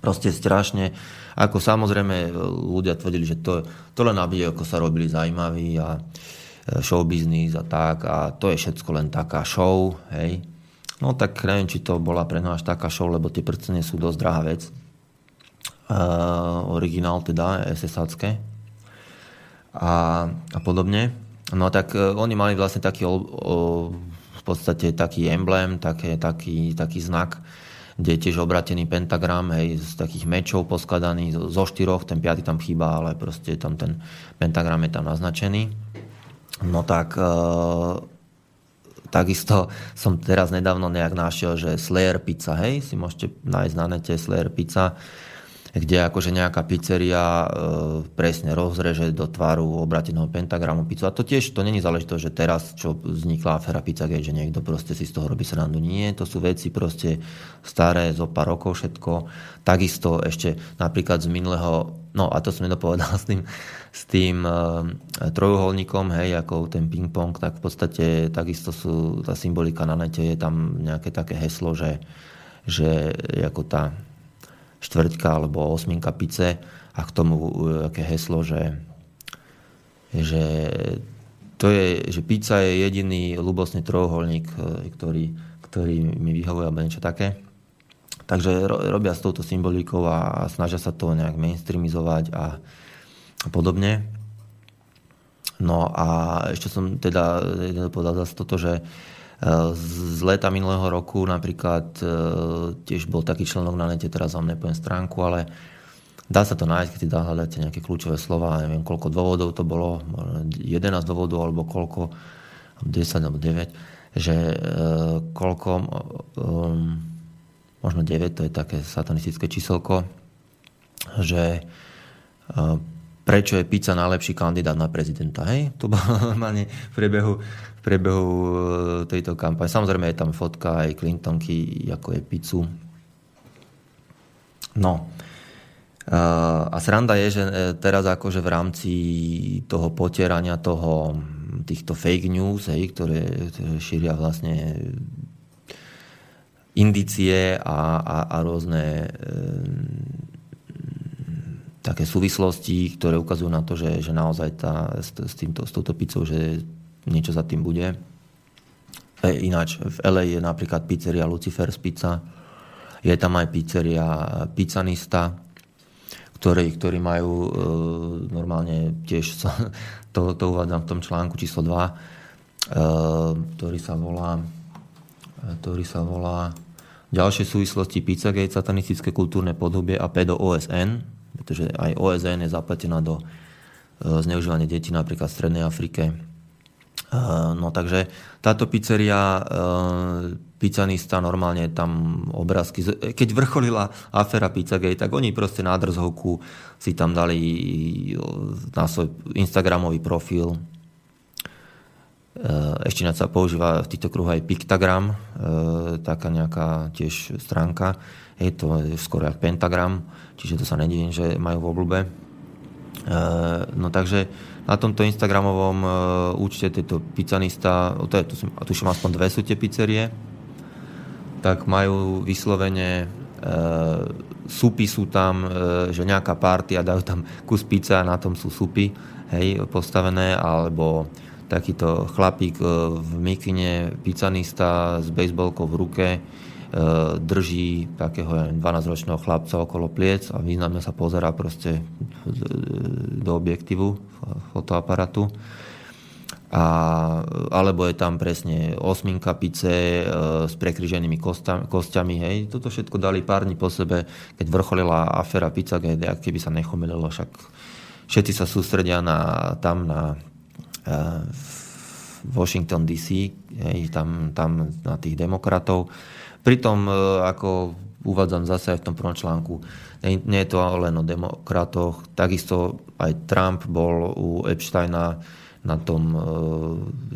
Proste strašne, ako samozrejme ľudia tvrdili, že to, to len aby ako sa robili zaujímaví a e, show business a tak a to je všetko len taká show, hej. No tak neviem, či to bola pre nás taká show, lebo tie prstenie sú dosť drahá vec. Uh, originál teda, SS-acké a, a podobne. No tak uh, oni mali vlastne taký uh, v podstate taký emblém, také, taký, taký znak, kde je tiež obratený pentagram, hej, z takých mečov poskladaný zo štyroch, ten piaty tam chýba, ale proste tam ten pentagram je tam naznačený. No tak e, takisto [LAUGHS] som teraz nedávno nejak našiel, že Slayer pizza, hej, si môžete nájsť na nete Slayer pizza, kde akože nejaká pizzeria e, presne rozreže do tvaru obrateného pentagramu pizzu. A to tiež, to není záležitosť, že teraz, čo vznikla afera Pizzagate, že niekto proste si z toho robí srandu. Nie, to sú veci proste staré, zo pár rokov všetko. Takisto ešte napríklad z minulého, no a to som nedopovedal [LAUGHS] s tým, s tým e, trojuholníkom, hej, ako ten ping-pong, tak v podstate takisto sú, tá symbolika na nete je tam nejaké také heslo, že, že ako tá štvrťka alebo osminka pice a k tomu aké heslo, že, že to je, že pizza je jediný ľubosný trojuholník, e, ktorý, ktorý mi vyhovuje alebo niečo také. Takže robia s touto symbolikou a snažia sa to nejak mainstreamizovať a podobne. No a ešte som teda povedal zase toto, že z leta minulého roku napríklad e, tiež bol taký členok na nete, teraz vám nepoviem stránku, ale dá sa to nájsť, keď si hľadáte nejaké kľúčové slova, neviem koľko dôvodov to bolo, 11 dôvodov alebo koľko, 10 alebo 9, že e, koľko, um, možno 9, to je také satanistické číselko, že prečo je pizza najlepší kandidát na prezidenta. Hej? To bolo [LAUGHS] normálne v priebehu, v priebehu e, tejto kampane. Samozrejme je tam fotka aj Clintonky, ako je pizzu. No. E, a sranda je, že e, teraz akože v rámci toho potierania toho, týchto fake news, hej, ktoré, ktoré šíria vlastne indície a, a, a rôzne také súvislosti, ktoré ukazujú na to, že, že naozaj tá, s, s, týmto, s touto pizzou, že niečo za tým bude. E, ináč, v LA je napríklad pizzeria Lucifer's Pizza, je tam aj pizzeria Pizzanista, ktorí, ktorí majú e, normálne tiež, [LAUGHS] to, to uvádzam v tom článku číslo 2, e, ktorý sa volá ktorý sa volá Ďalšie súvislosti Pizzagate, satanistické kultúrne podobie a pedo OSN, pretože aj OSN je zaplatená do e, zneužívania detí napríklad v Strednej Afrike. E, no takže táto pizzeria, e, pizzanista normálne tam obrázky, keď vrcholila afera Pizzagate, tak oni proste na drzhovku si tam dali na svoj Instagramový profil ešte sa používa v týchto kruhoch aj Pictagram, taká nejaká tiež stránka. Je to skoro jak pentagram čiže to sa nedivím, že majú v oblúbe. E, no takže na tomto Instagramovom e, účte tejto pizzanista, to je, tuším aspoň dve sú tie pizzerie, tak majú vyslovene e, supy sú tam, že nejaká party a dajú tam kus pizza a na tom sú supy hej, postavené, alebo takýto chlapík v mikine, picanista s bejsbolkou v ruke, drží takého 12-ročného chlapca okolo pliec a významne sa pozerá proste do objektívu fotoaparatu a, alebo je tam presne osminka pice e, s prekryženými kostami, kostiami. Hej. Toto všetko dali pár dní po sebe, keď vrcholila afera Pizzagate, ak keby sa nechomililo, však všetci sa sústredia na, tam na e, Washington DC, hej, tam, tam na tých demokratov. Pritom, e, ako uvádzam zase aj v tom prvom článku, nie, je to len o demokratoch, takisto aj Trump bol u Epsteina na tom e,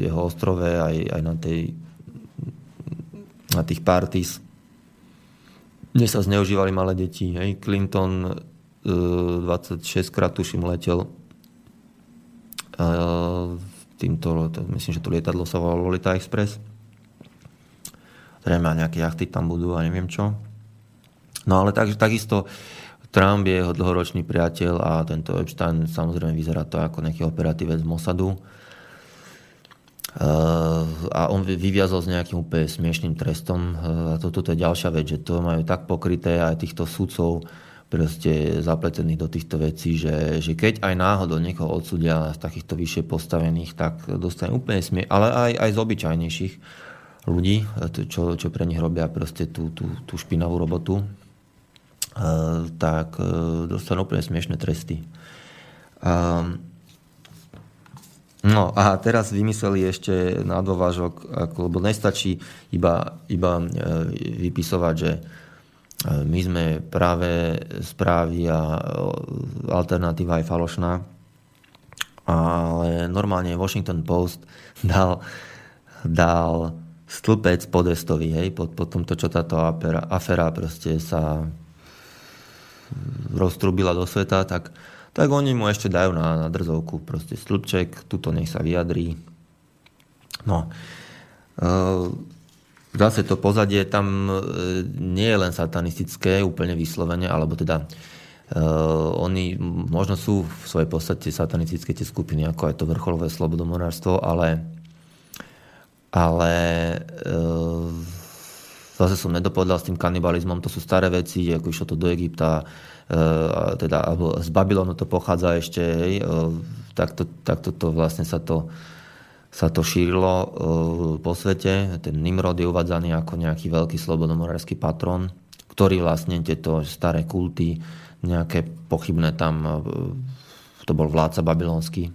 jeho ostrove, aj, aj na, tej, na tých parties, kde sa zneužívali malé deti. Hej. Clinton 26 e, krát tuším letel týmto, myslím, že to lietadlo sa volalo Lolita Express. Zrejme nejaké jachty tam budú a neviem čo. No ale tak, takisto Trump je jeho dlhoročný priateľ a tento Epstein samozrejme vyzerá to ako nejaký operatívec z Mossadu. Uh, a on vyviazol s nejakým úplne smiešným trestom. Uh, a toto je ďalšia vec, že to majú tak pokryté aj týchto sudcov proste zapletených do týchto vecí, že, že keď aj náhodou niekoho odsudia z takýchto vyššie postavených, tak dostane úplne smie, ale aj, aj z obyčajnejších ľudí, čo, čo pre nich robia proste tú, tú, tú špinavú robotu, Eh, tak eh, dostanú úplne smiešné tresty. Ehm, no a teraz vymysleli ešte na dôvážok, ako, lebo nestačí iba, iba vypisovať, že my sme práve správy a alternatíva je falošná, ale normálne Washington Post [LAUGHS] dal, dal stĺpec podestový, hej, pod, pod tomto, čo táto afera, afera proste sa roztrubila do sveta, tak, tak oni mu ešte dajú na, na drzovku proste stĺpček, tuto nech sa vyjadrí. No, e, zase to pozadie tam e, nie je len satanistické, úplne vyslovene, alebo teda Uh, oni možno sú v svojej podstate satanistické tie skupiny, ako aj to vrcholové slobodomorárstvo, ale, ale uh, zase som nedopovedal s tým kanibalizmom, to sú staré veci, ako išlo to do Egypta, e, teda, alebo z Babylonu to pochádza ešte, hej, e, takto, takto to vlastne sa to, sa to šírilo e, po svete. Ten Nimrod je uvádzaný ako nejaký veľký slobodomorársky patron, ktorý vlastne tieto staré kulty, nejaké pochybné tam, to bol vládca babylonský,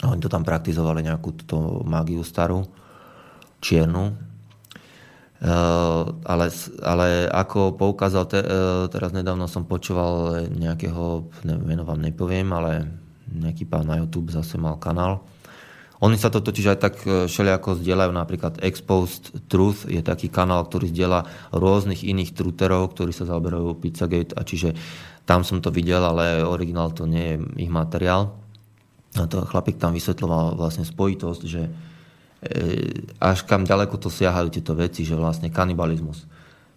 oni to tam praktizovali nejakú túto mágiu starú, čiernu, Eh, ale, ale ako poukázal, te, eh, teraz nedávno som počúval nejakého, neviem, meno vám nepoviem, ale nejaký pán na YouTube zase mal kanál. Oni sa to totiž aj tak všelijako zdieľajú, napríklad Exposed Truth je taký kanál, ktorý zdieľa rôznych iných truterov, ktorí sa zaoberajú Pizzagate a čiže tam som to videl, ale originál to nie je ich materiál. A to chlapík tam vysvetloval vlastne spojitosť, že E, až kam ďaleko to siahajú tieto veci, že vlastne kanibalizmus.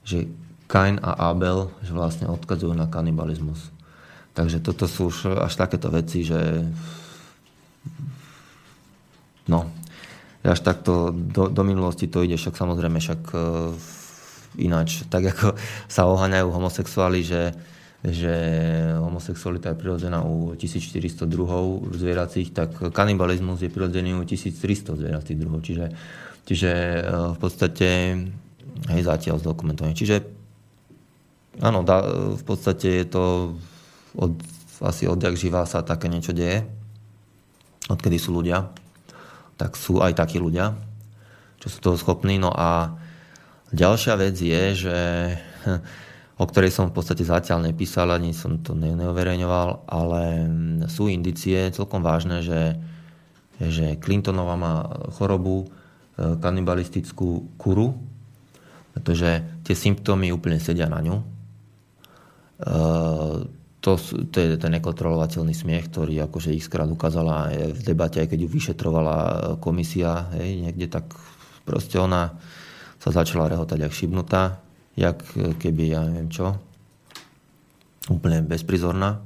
Že Kain a Abel že vlastne odkazujú na kanibalizmus. Takže toto sú už až takéto veci, že no, až takto do, do minulosti to ide, však samozrejme, však uh, ináč, tak ako sa oháňajú homosexuáli, že že homosexualita je prirodzená u 1400 druhov zvieracích, tak kanibalizmus je prirodzený u 1300 zvieracích druhov. Čiže, čiže e, v podstate hej, zatiaľ zdokumentované. Čiže áno, da, v podstate je to od, asi odjak živá sa také niečo deje. Odkedy sú ľudia, tak sú aj takí ľudia, čo sú toho schopní. No a ďalšia vec je, že [LAUGHS] o ktorej som v podstate zatiaľ nepísal, ani som to neoverejňoval, ale sú indicie celkom vážne, že, že Clintonová má chorobu, e, kanibalistickú kuru, pretože tie symptómy úplne sedia na ňu. E, to, to je ten nekontrolovateľný smiech, ktorý akože ich skrát ukázala v debate, aj keď ju vyšetrovala komisia, hej, niekde tak proste ona sa začala rehotať jak šibnutá jak keby, ja neviem čo, úplne bezprizorná.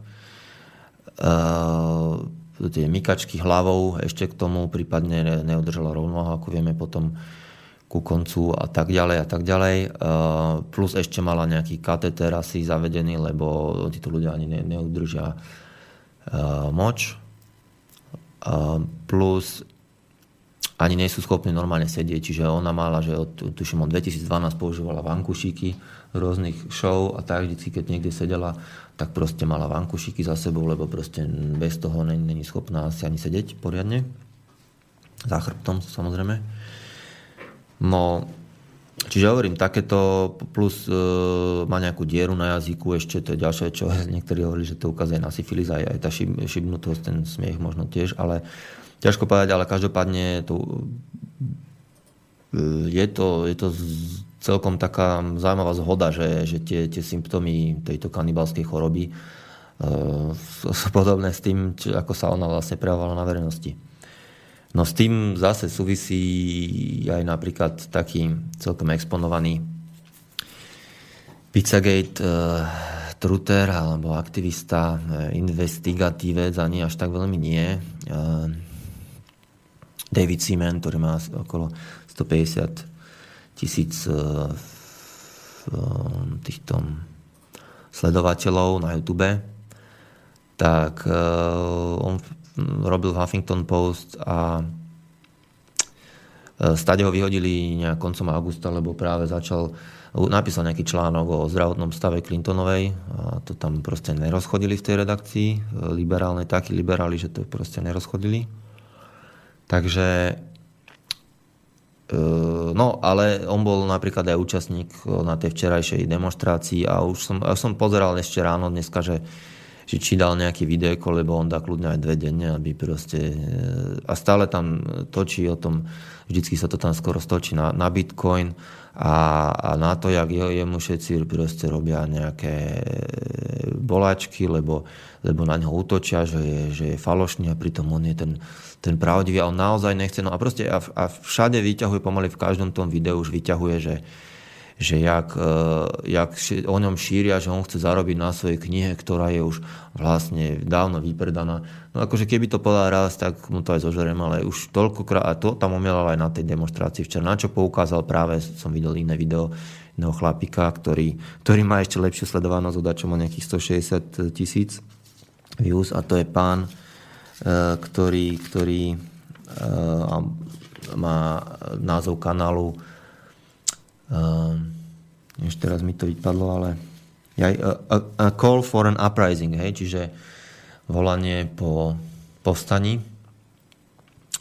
Uh, tie mykačky hlavou ešte k tomu, prípadne neudržala rovnováhu, ako vieme potom ku koncu a tak ďalej a tak ďalej. E, plus ešte mala nejaký kateter asi zavedený, lebo títo ľudia ani ne, neudržia e, moč. Plus ani nie sú schopní normálne sedieť, čiže ona mala, že od, tuším, od 2012 používala vankušiky rôznych show a tak vždy, keď niekde sedela, tak proste mala vankušiky za sebou, lebo proste bez toho není schopná asi ani sedieť poriadne. Za chrbtom samozrejme. No, čiže hovorím, takéto plus e, má nejakú dieru na jazyku, ešte to je ďalšie, čo [LAUGHS] niektorí hovorili, že to ukazuje na syfilis, aj, aj tá šib, šibnutosť, ten smiech možno tiež, ale ťažko povedať, ale každopádne to, e, je to, je to celkom taká zaujímavá zhoda, že, že tie, tie symptómy tejto kanibalskej choroby uh, sú podobné s tým, čo, ako sa ona vlastne prejavovala na verejnosti. No s tým zase súvisí aj napríklad taký celkom exponovaný Pizzagate uh, truter alebo aktivista, uh, investigatívec, ani až tak veľmi nie. Uh, David Seaman, ktorý má okolo 150 tisíc eh, eh, týchto sledovateľov na YouTube, tak eh, on robil Huffington Post a stade ho vyhodili nejak koncom augusta, lebo práve začal napísal nejaký článok o zdravotnom stave Clintonovej a to tam proste nerozchodili v tej redakcii. Liberálne takí liberáli, že to proste nerozchodili. Takže Ehm, no, ale on bol napríklad aj účastník na tej včerajšej demonstrácii a už som, už som pozeral ešte ráno dneska, že, že či dal nejaký videjko, lebo on dá kľudne aj dve denne, aby proste... A stále tam točí o tom, vždycky sa to tam skoro stočí na, na Bitcoin a, a na to, jak je, jemu všetci proste robia nejaké boláčky, lebo, lebo na neho útočia, že je, že je falošný a pritom on je ten ten pravdivý a on naozaj nechce. No a proste a, a všade vyťahuje pomaly v každom tom videu už vyťahuje, že, že jak, uh, jak o ňom šíria, že on chce zarobiť na svojej knihe, ktorá je už vlastne dávno vypredaná. No akože keby to povedal raz, tak mu to aj zožerem, ale už toľkokrát, a to tam umielal aj na tej demonstrácii včera, na čo poukázal práve, som videl iné video, jedného chlapika, ktorý, ktorý má ešte lepšiu sledovanosť, čo má nejakých 160 tisíc views a to je pán ktorý, ktorý eh, má názov kanálu eh, ešte teraz mi to vypadlo, ale a, call for an uprising, hej, čiže volanie po povstaní.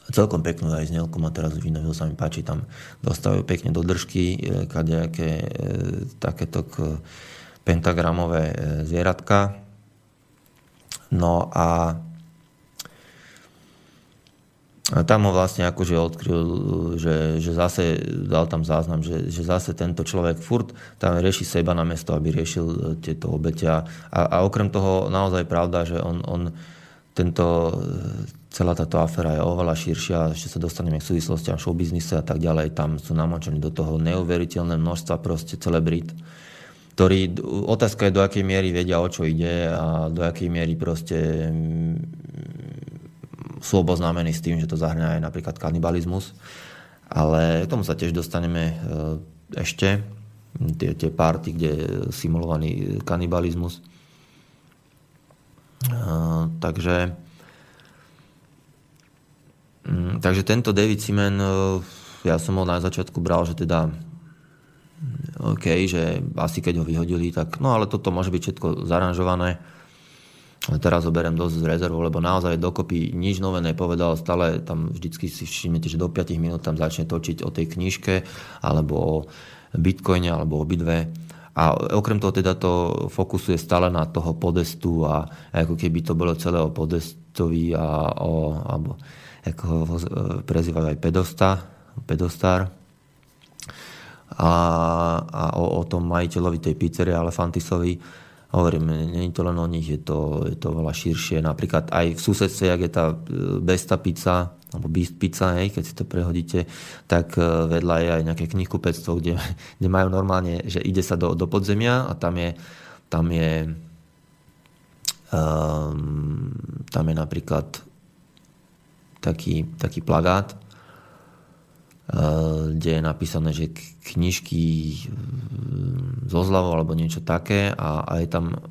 Celkom peknú aj znelku má teraz vynovil, sa mi páči, tam dostávajú pekne do držky kadejaké takéto pentagramové zvieratka. No a a tam ho vlastne akože odkryl, že, že zase dal tam záznam, že, že zase tento človek furt tam rieši seba na mesto, aby riešil e, tieto obete. A, a okrem toho naozaj pravda, že on, on tento, e, celá táto aféra je oveľa širšia, ešte sa dostaneme k súvislostiam showbiznise a tak ďalej. Tam sú namočení do toho neuveriteľné množstva proste celebrit, ktorí, otázka je, do akej miery vedia, o čo ide a do akej miery proste sú oboznámení s tým, že to zahrňa aj napríklad kanibalizmus. Ale k tomu sa tiež dostaneme e, ešte. Tie, tie party, kde je simulovaný kanibalizmus. Uh, takže um, takže tento David Simen uh, ja som ho na začiatku bral, že teda OK, že asi keď ho vyhodili, tak no ale toto môže byť všetko zaranžované teraz ho berem dosť z rezervou, lebo naozaj dokopy nič nové nepovedal, stále tam vždycky si všimnete, že do 5 minút tam začne točiť o tej knižke, alebo o bitcoine, alebo o bitve. A okrem toho teda to fokusuje stále na toho podestu a ako keby to bolo celé o podestovi a o, alebo ako ho prezývajú aj pedosta, pedostar. A, a o, o tom majiteľovi tej pizzerie Elefantisovi, Hovorím, nie je to len o nich, je to, je to veľa širšie. Napríklad aj v susedstve, jak je tá e, Besta pizza, alebo Beast pizza, hej, keď si to prehodíte, tak e, vedľa je aj nejaké knihkupectvo, kde, [LAUGHS] kde majú normálne, že ide sa do, do podzemia a tam je, tam je um, tam je napríklad taký, taký plagát, kde je napísané, že knižky zo zľavou alebo niečo také a, a je tam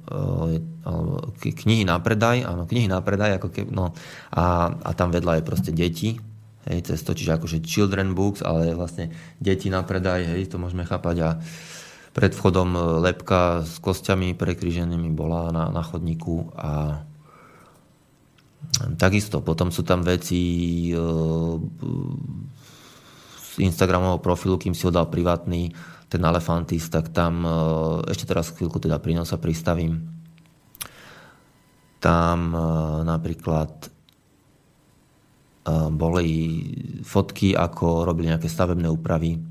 je, alebo knihy na predaj, áno, knihy na predaj, ako keby, no, a, a tam vedľa je proste deti, hej, cez to, čiže akože children books, ale vlastne deti na predaj, hej, to môžeme chápať a pred vchodom e, lepka s kostiami prekríženými bola na, na chodníku a takisto potom sú tam veci e, Instagramového profilu, kým si ho dal privátny ten Elefantis, tak tam e, ešte teraz chvíľku teda pri sa pristavím. Tam napríklad boli fotky, ako robili nejaké stavebné úpravy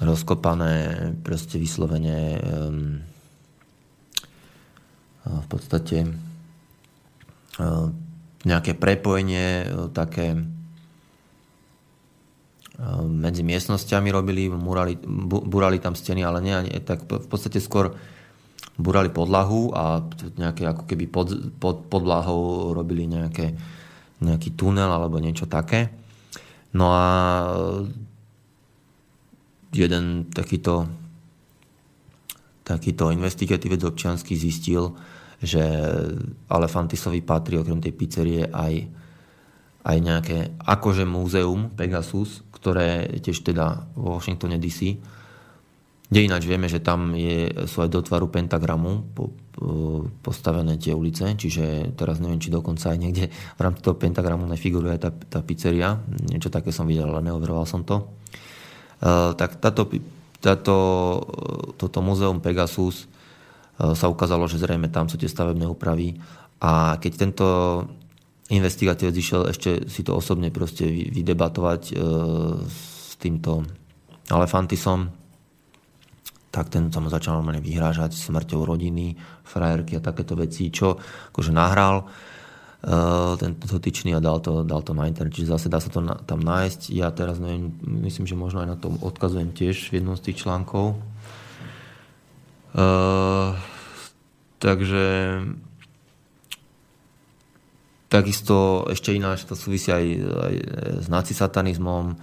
rozkopané, proste vyslovene v podstate nejaké prepojenie také medzi miestnosťami robili, murali, bu, burali tam steny, ale nie, nie, tak v podstate skôr burali podlahu a nejaké ako keby pod, pod podlahou robili nejaké, nejaký tunel alebo niečo také. No a jeden takýto, takýto investigatívec občiansky zistil, že Alefantisovi patrí okrem tej pizzerie aj, aj nejaké akože múzeum Pegasus, ktoré tiež teda vo Washingtone DC, kde ináč vieme, že tam je, sú aj do tvaru pentagramu po, po, postavené tie ulice, čiže teraz neviem, či dokonca aj niekde v rámci toho pentagramu nefiguruje tá, tá pizzeria. Niečo také som videl, ale neoveroval som to. Eh, tak táto, táto, toto muzeum Pegasus eh, sa ukázalo, že zrejme tam sú tie stavebné úpravy a keď tento investigatívec išiel ešte si to osobne proste vydebatovať eh, s týmto Alefantisom, tak ten sa mu začal normálne vyhrážať smrťou rodiny, frajerky a takéto veci, čo akože nahral Eh, ten dotyčný a dal to, dal to na internet. Čiže zase dá sa to na, tam nájsť. Ja teraz neviem, myslím, že možno aj na tom odkazujem tiež v jednom z tých článkov. Uh, takže takisto ešte ináč to súvisí aj, aj s nacisatanizmom,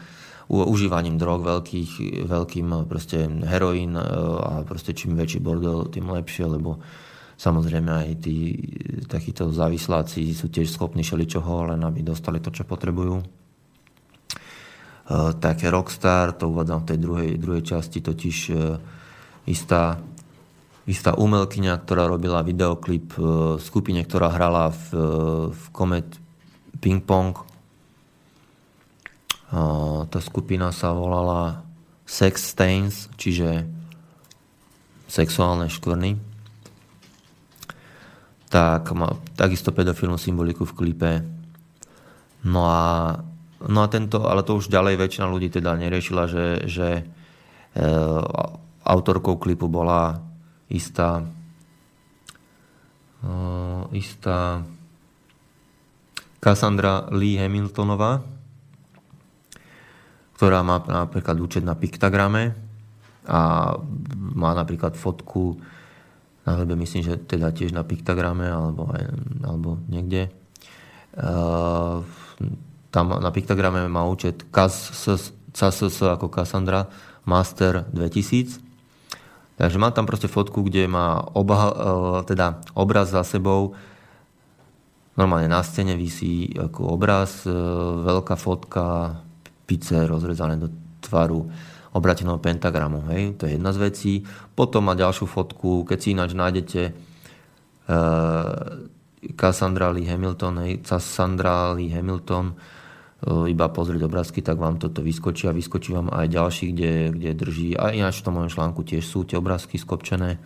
užívaním drog veľkých, veľkým proste heroín eh, a proste čím väčší bordel, tým lepšie, lebo Samozrejme aj tí takíto závisláci sú tiež schopní čoho, len aby dostali to, čo potrebujú. E, také Rockstar, to uvádzam v tej druhej, druhej časti, totiž e, istá, istá umelkyňa, ktorá robila videoklip e, skupine, ktorá hrala v, v Comet Ping Pong. Tá skupina sa volala Sex Stains, čiže sexuálne škvrny tak má takisto pedofilnú symboliku v klipe. No a, no a tento, ale to už ďalej väčšina ľudí teda neriešila, že, že e, autorkou klipu bola istá e, istá Cassandra Lee Hamiltonová, ktorá má napríklad účet na Pictagrame a má napríklad fotku na webe myslím, že teda tiež na Pictagrame alebo, aj, alebo niekde. Uh, tam na Pictagrame má účet CASS ako Cassandra Master 2000. Takže má tam proste fotku, kde má oba, uh, teda obraz za sebou. Normálne na scéne vysí ako obraz, uh, veľká fotka, pice rozrezané do tvaru obrateného pentagramu. Hej? To je jedna z vecí. Potom má ďalšiu fotku, keď si ináč nájdete uh, Cassandra Lee Hamilton, hej? Cassandra Lee Hamilton, iba pozrieť obrázky, tak vám toto vyskočí a vyskočí vám aj ďalší, kde, kde drží, a ináč v tom mojom článku tiež sú tie obrázky skopčené,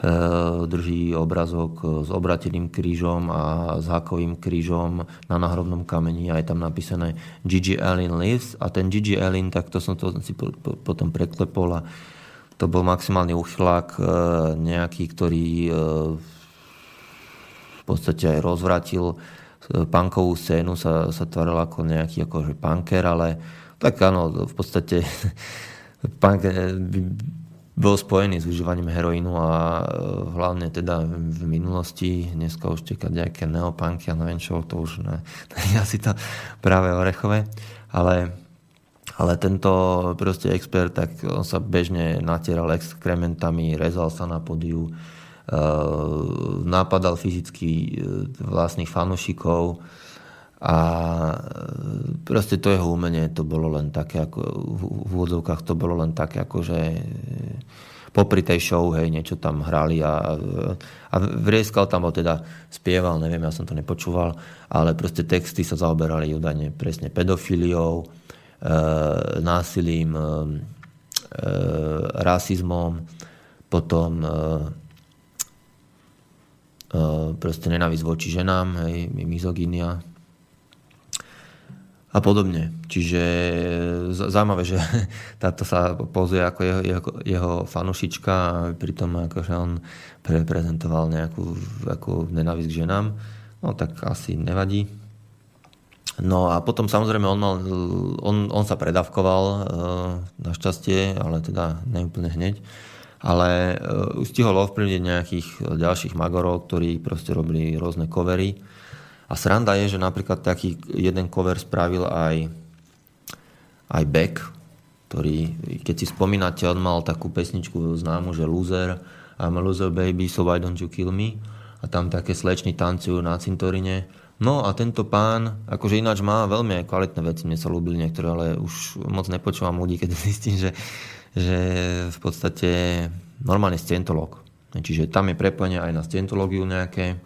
Eh, drží obrazok s obrateným krížom a s hakovým krížom na nahrobnom kameni a je tam napísané Gigi Allen lives a ten Gigi Allen, tak to som to si potom preklepol a to bol maximálny uchylák eh, nejaký, ktorý eh, v podstate aj rozvratil punkovú scénu, sa, sa tvaril ako nejaký akože punker, ale tak áno, v podstate [LAUGHS] punk bol spojený s užívaním heroínu a e, hlavne teda v minulosti, dneska už čeká nejaké neopanky a neviem čo, to už ne [LAUGHS] asi to práve orechové, ale, ale tento proste expert, tak on sa bežne natieral exkrementami, rezal sa na podiu, napadal fyzicky vlastných fanušikov, a e, proste to jeho umenie to bolo len také, ako v úvodzovkách to bolo len také, ako že e, popri tej show, hej, niečo tam hrali a, a vrieskal tam, bo teda spieval, neviem, ja som to nepočúval, ale proste texty sa zaoberali údajne presne pedofiliou, e, násilím, e, e, rasizmom, potom e, e, proste nenávisť voči ženám, hej, mizogynia, a podobne. Čiže zaujímavé, že [LAUGHS] táto sa pozuje ako jeho, jeho, jeho fanušička a pritom akože on prezentoval nejakú ako nenávisť k ženám. No tak asi nevadí. No a potom samozrejme on, mal, on, on sa predávkoval e, našťastie, ale teda neúplne hneď. Ale e, stihol ovplyvniť nejakých ďalších magorov, ktorí proste robili rôzne covery a sranda je, že napríklad taký jeden cover spravil aj, aj Beck, ktorý, keď si spomínate, on mal takú pesničku známu, že Loser, I'm a loser baby, so why don't you kill me? A tam také slečny tancujú na cintorine. No a tento pán, akože ináč má veľmi kvalitné veci, mne sa ľúbili niektoré, ale už moc nepočúvam ľudí, keď zistím, že, že v podstate normálne scientolog. Čiže tam je prepojenie aj na scientológiu nejaké,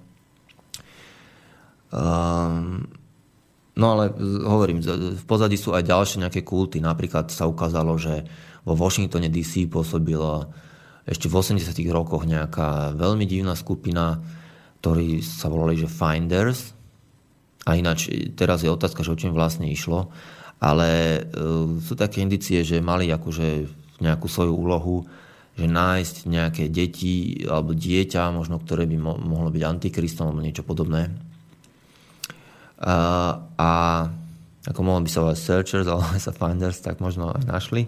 Um, no ale hovorím, v pozadí sú aj ďalšie nejaké kulty. Napríklad sa ukázalo, že vo Washingtone DC pôsobila ešte v 80 rokoch nejaká veľmi divná skupina, ktorí sa volali, že Finders. A ináč teraz je otázka, že o čím vlastne išlo. Ale uh, sú také indicie, že mali akože nejakú svoju úlohu, že nájsť nejaké deti alebo dieťa, možno ktoré by mo- mohlo byť antikristom alebo niečo podobné a, a ako mohlo by sa volať searchers [LAUGHS] alebo sa finders, tak možno aj našli.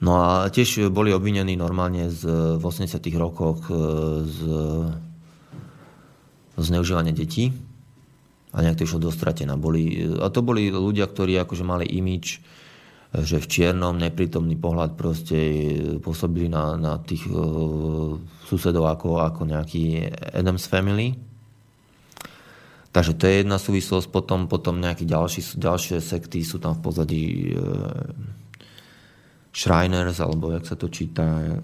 No a tiež boli obvinení normálne z, v 80 rokoch e, z, zneužívania detí a nejak to išlo dostratená. Boli, a to boli ľudia, ktorí akože mali imič, že v čiernom neprítomný pohľad proste pôsobili na, na tých uh, susedov ako, ako nejaký Adams Family Takže to je jedna súvislosť, potom, potom nejaké ďalšie sekty sú tam v pozadí e, Shriners, alebo jak sa to číta, e,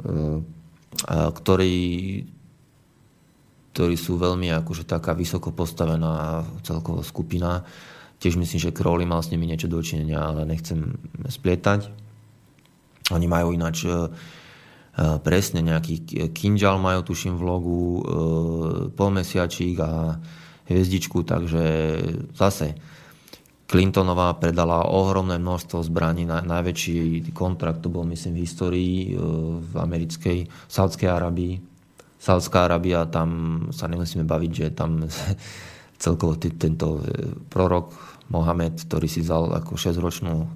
ktorí, ktorí sú veľmi akože taká vysoko postavená celková skupina. Tiež myslím, že Crowley mal s nimi niečo dočinenia, ale nechcem splietať. Oni majú ináč e, presne nejaký kinžal majú, tuším, v logu, e, polmesiačík a hviezdičku, takže zase Clintonová predala ohromné množstvo zbraní, najväčší kontrakt to bol myslím v histórii e, v americkej, Saudskej Arabii. Saudská Arábia, tam sa nemusíme baviť, že tam [LAUGHS] celkovo tento e, prorok Mohamed, ktorý si vzal ako 6-ročnú e,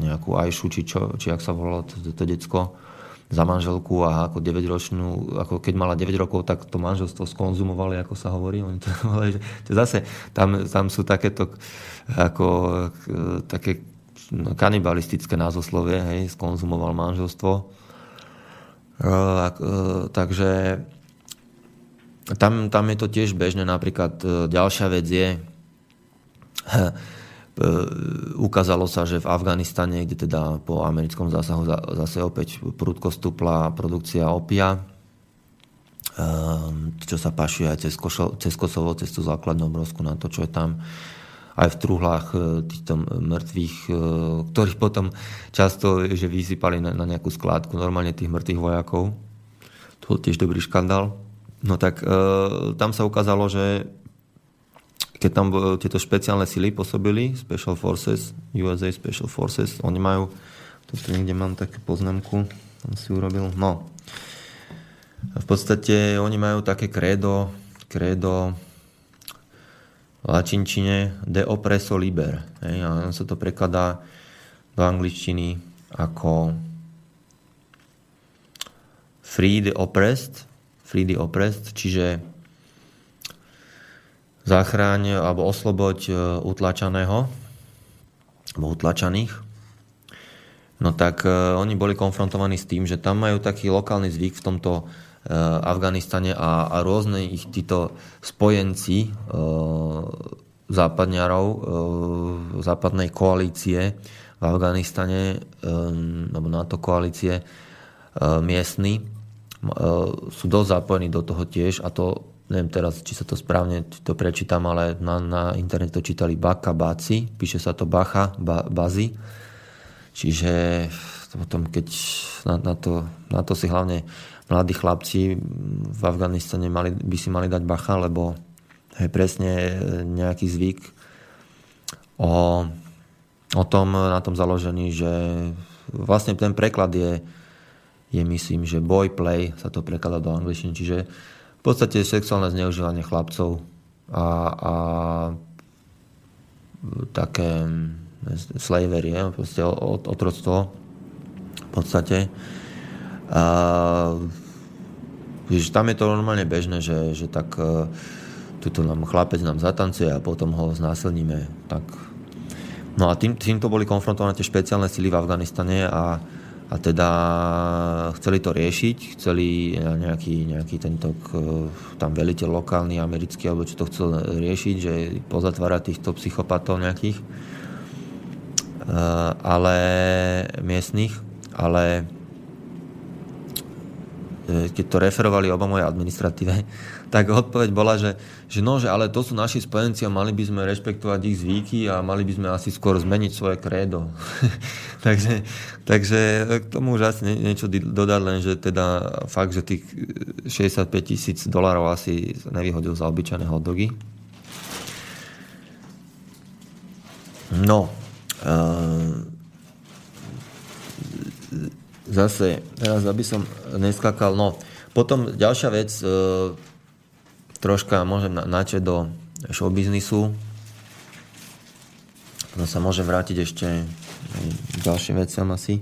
nejakú Ajšu, či, čo, či ak sa volalo to, to, to decko, za manželku a ako 9-ročnú, ako keď mala 9 rokov, tak to manželstvo skonzumovali, ako sa hovorí. Oni to [LAUGHS] hovorili, že zase tam, tam sú takéto ako, také kanibalistické názoslovie, hej, skonzumoval manželstvo. E, takže tam, tam je to tiež bežné. Napríklad e, ďalšia vec je, [LAUGHS] E, ukázalo sa, že v Afganistane, kde teda po americkom zásahu zase opäť prudko stúpla produkcia opia, e, čo sa pašuje aj cez, Košo, cez Kosovo, cez tú základnú obrovskú na to, čo je tam aj v truhlách e, týchto mŕtvych, ktorých potom často že vysypali na, na nejakú skládku normálne tých mŕtvych vojakov. To je tiež dobrý škandál. No tak e, tam sa ukázalo, že keď tam tieto špeciálne sily pôsobili, Special Forces, USA Special Forces, oni majú, tu niekde mám také poznámku, som si urobil, no. V podstate oni majú také kredo, kredo v lačinčine de oppresso liber. Hej, a sa to prekladá do angličtiny ako free the oppressed, the oppressed, čiže zachráň alebo osloboď e, utlačaného alebo utlačaných. No tak uh, oni boli konfrontovaní s tým, že tam majú taký lokálny zvyk v tomto uh, Afganistane a, a rôzne ich títo spojenci uh, západňarov, uh, západnej koalície v Afganistane, um, alebo NATO koalície uh, miestny, sú dosť zapojení do toho tiež a to neviem teraz, či sa to správne to prečítam, ale na, na internete to čítali Baka Baci, píše sa to Bacha, ba, Bazi. Čiže potom, keď na, na, to, na to si hlavne mladí chlapci v Afganistane mali, by si mali dať bacha, lebo je presne nejaký zvyk o, o tom, na tom založený, že vlastne ten preklad je, je myslím, že boy play sa to prekladá do angličtiny, čiže v podstate sexuálne zneužívanie chlapcov a, a také slavery, je, proste otroctvo v podstate. A, že tam je to normálne bežné, že, že tak e, tuto nám chlapec nám zatancuje a potom ho znásilníme. Tak. No a tým, týmto boli konfrontované tie špeciálne sily v Afganistane a a teda chceli to riešiť, chceli nejaký, nejaký tento tam veliteľ lokálny, americký, alebo čo to chcel riešiť, že pozatvára týchto psychopatov nejakých, e, ale miestnych, ale keď to referovali oba moje administratíve, [LAUGHS] tak odpoveď bola, že, že no, že ale to sú naši spojenci a mali by sme rešpektovať ich zvyky a mali by sme asi skôr zmeniť svoje krédo. [LAUGHS] takže, takže k tomu už asi niečo dodať, len že teda fakt, že tých 65 tisíc dolarov asi nevyhodil za obyčajné hotdogy. No, uh, zase, teraz aby som neskakal, no, potom ďalšia vec, uh, troška môžem načať do showbiznisu. Potom sa môžem vrátiť ešte k ďalším veciam asi.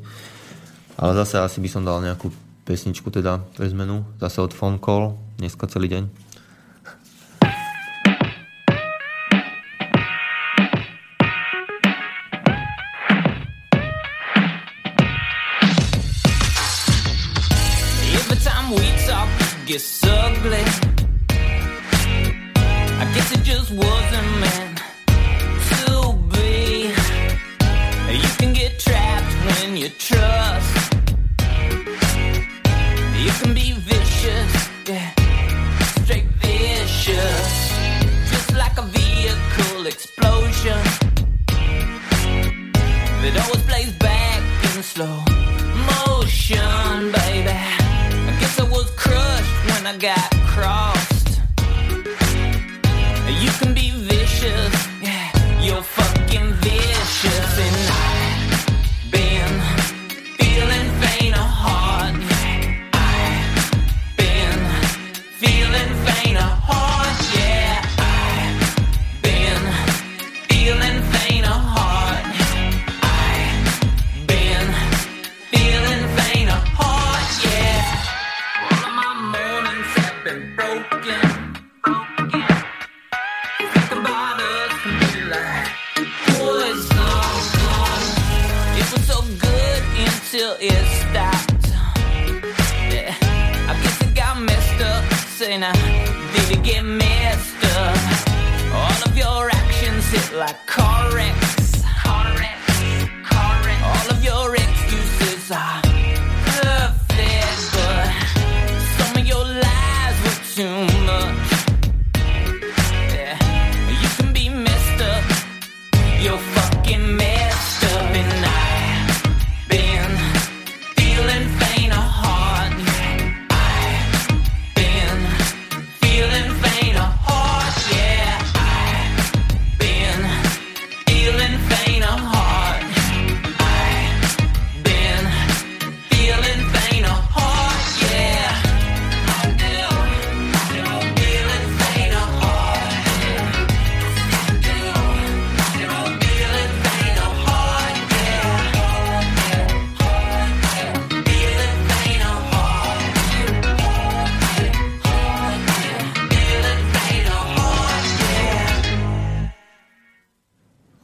Ale zase asi by som dal nejakú pesničku teda pre zmenu. Zase od Phone Call. Dneska celý deň.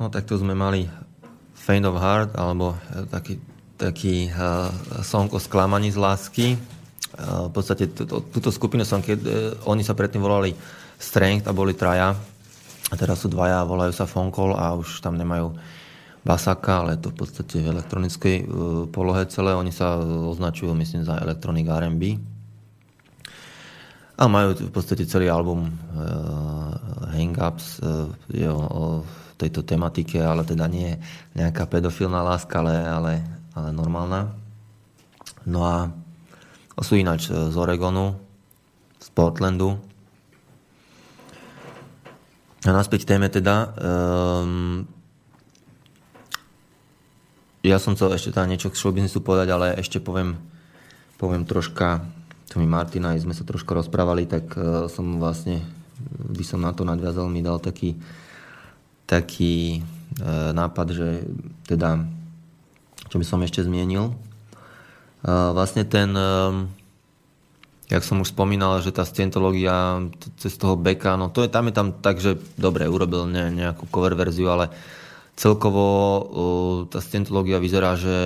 Takto sme mali Faint of Heart, alebo taký, taký uh, song o sklamaní z lásky. Uh, v podstate túto skupinu som, keď uh, oni sa predtým volali Strength a boli traja. A teraz sú dvaja, volajú sa Fonkol a už tam nemajú basaka, ale to v podstate v elektronickej uh, polohe celé. Oni sa označujú, myslím, za Electronic R&B. A majú v podstate celý album uh, Hangups uh, je o, o tejto tematike, ale teda nie nejaká pedofilná láska, ale, ale, ale normálna. No a sú ináč z Oregonu, z Portlandu. A naspäť téme teda. Um, ja som chcel ešte teda niečo k showbiznisu povedať, ale ešte poviem, poviem troška, to mi Martina, sme sa troška rozprávali, tak uh, som vlastne, by som na to nadviazal, mi dal taký taký e, nápad, že teda, čo by som ešte zmienil, e, vlastne ten, e, jak som už spomínal, že tá scientológia cez toho beka, no to je tam je tam tak, že dobre, urobil ne, nejakú cover verziu, ale celkovo tá scientológia vyzerá, že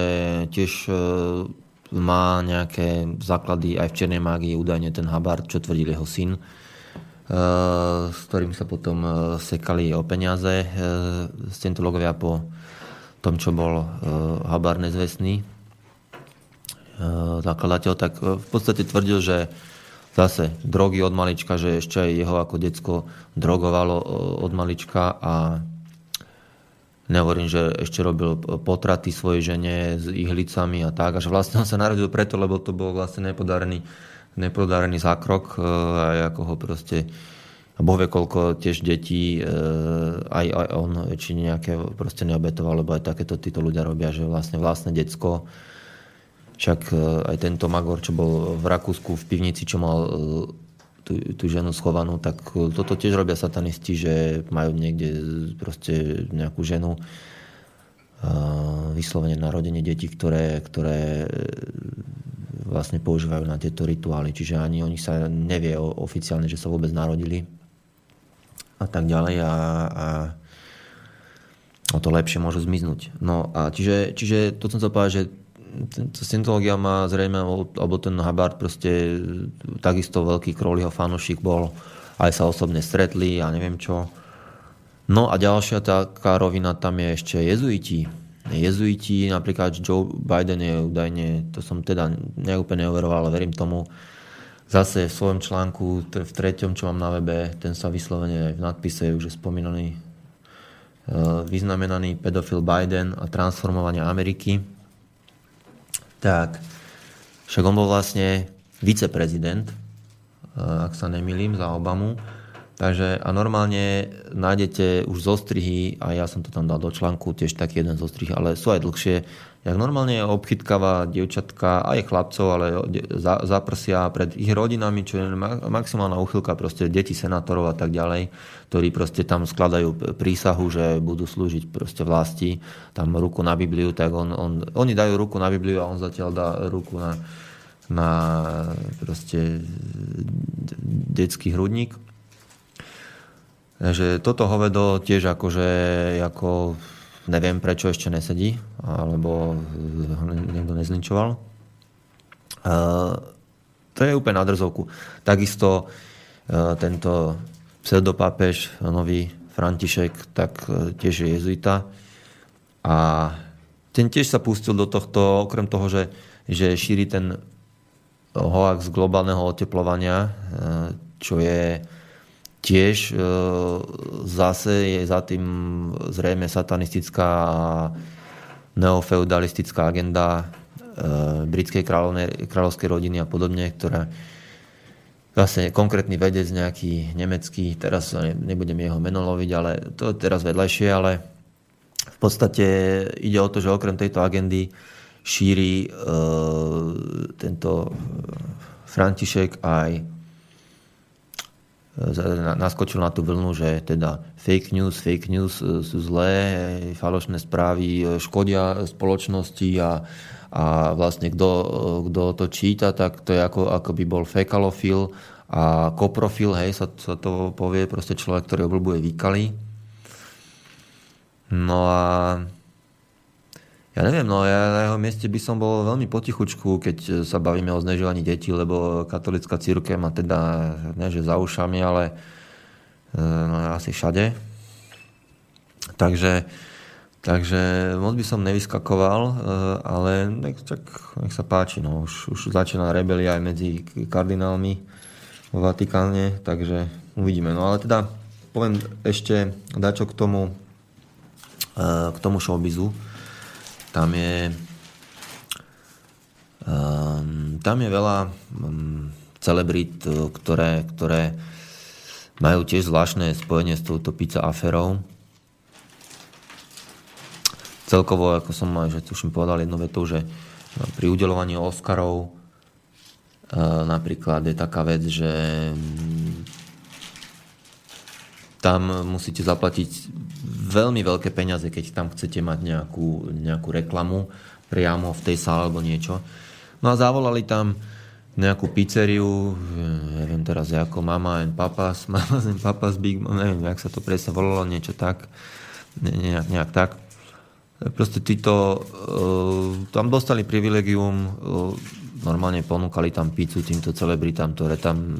tiež má nejaké základy aj v černej mágii, údajne ten Habard, čo tvrdil jeho syn s ktorým sa potom eh, sekali o peniaze eh, po tom, čo bol Habar nezvestný. Zakladateľ, tak v podstate tvrdil, že zase drogy od malička, že ešte aj jeho ako decko drogovalo od malička a nehovorím, že ešte robil potraty svojej žene s ihlicami a tak, a že vlastne on sa narodil preto, lebo to bol vlastne nepodarený neprodarený zákrok e, aj ako ho proste a Boh vie, koľko tiež detí e, aj, aj on či nejaké proste neobetoval, lebo aj takéto títo ľudia robia, že vlastne vlastné decko. Však e, aj tento Magor, čo bol v Rakúsku v pivnici, čo mal tú, tú ženu schovanú, tak toto tiež robia satanisti, že majú niekde proste nejakú ženu vyslovene narodenie detí, ktoré, ktoré vlastne používajú na tieto rituály. Čiže ani o nich sa nevie oficiálne, že sa vôbec narodili a tak ďalej a, a o to lepšie môžu zmiznúť. No a čiže, čiže to som chcel povedať, že Scientológia má zrejme, alebo ten Hubbard proste takisto veľký Crowleyho fanúšik bol, aj sa osobne stretli a neviem čo. No a ďalšia taká rovina tam je ešte jezuiti jezuiti, napríklad Joe Biden je údajne, to som teda neúplne overoval, ale verím tomu, zase v svojom článku, v treťom, čo mám na webe, ten sa vyslovene aj v nadpise je už spomínaný e, vyznamenaný pedofil Biden a transformovanie Ameriky. Tak, však on bol vlastne viceprezident, e, ak sa nemýlim, za Obamu Takže a normálne nájdete už zostrihy, a ja som to tam dal do článku, tiež taký jeden zostrih, ale sú aj dlhšie, jak normálne obchytkáva dievčatka, aj chlapcov, ale zaprsia pred ich rodinami, čo je maximálna uchylka, proste deti senátorov a tak ďalej, ktorí proste tam skladajú prísahu, že budú slúžiť proste vlasti, tam ruku na Bibliu, tak on, on, oni dajú ruku na Bibliu a on zatiaľ dá ruku na, na proste detský hrudník že toto hovedo tiež akože ako neviem prečo ešte nesedí, alebo ho niekto nezlinčoval. To je úplne na drzovku. Takisto tento pseudopápež, nový František, tak e, tiež je jezuita. A ten tiež sa pustil do tohto, okrem toho, že, že šíri ten hoax globálneho oteplovania, e, čo je tiež e, zase je za tým zrejme satanistická neofeudalistická agenda e, britskej kráľovskej rodiny a podobne, ktorá zase konkrétny vedec nejaký nemecký, teraz nebudem jeho meno loviť, ale to je teraz vedľajšie, ale v podstate ide o to, že okrem tejto agendy šíri e, tento František aj naskočil na tú vlnu, že teda fake news, fake news e, sú zlé, falošné správy e, škodia spoločnosti a, a vlastne kto, e, to číta, tak to je ako, ako by bol fekalofil a koprofil, hej, sa, sa to povie proste človek, ktorý obľúbuje výkaly. No a ja neviem, no ja na jeho mieste by som bol veľmi potichučku, keď sa bavíme o znežovaní detí, lebo katolická církev má teda, ne že za ušami, ale e, no, asi všade. Takže, takže moc by som nevyskakoval, e, ale nech, čak, nech sa páči. No. Už, už začína rebelia aj medzi kardinálmi v Vatikáne, takže uvidíme. No ale teda poviem ešte dačo k tomu, e, k tomu showbizu tam je um, tam je veľa um, celebrit, ktoré, ktoré majú tiež zvláštne spojenie s touto pizza aferou. Celkovo, ako som aj, že tuším povedal jednu vetu, že pri udelovaní Oscarov uh, napríklad je taká vec, že tam musíte zaplatiť veľmi veľké peniaze, keď tam chcete mať nejakú, nejakú reklamu priamo v tej sále alebo niečo. No a zavolali tam nejakú pizzeriu, neviem teraz ako Mama and Papas, [LAUGHS] Mama and Papas Big, neviem, jak sa to presne volalo, niečo tak, ne, nejak, nejak tak. Proste títo uh, tam dostali privilegium, uh, normálne ponúkali tam pizzu týmto celebritám, ktoré tam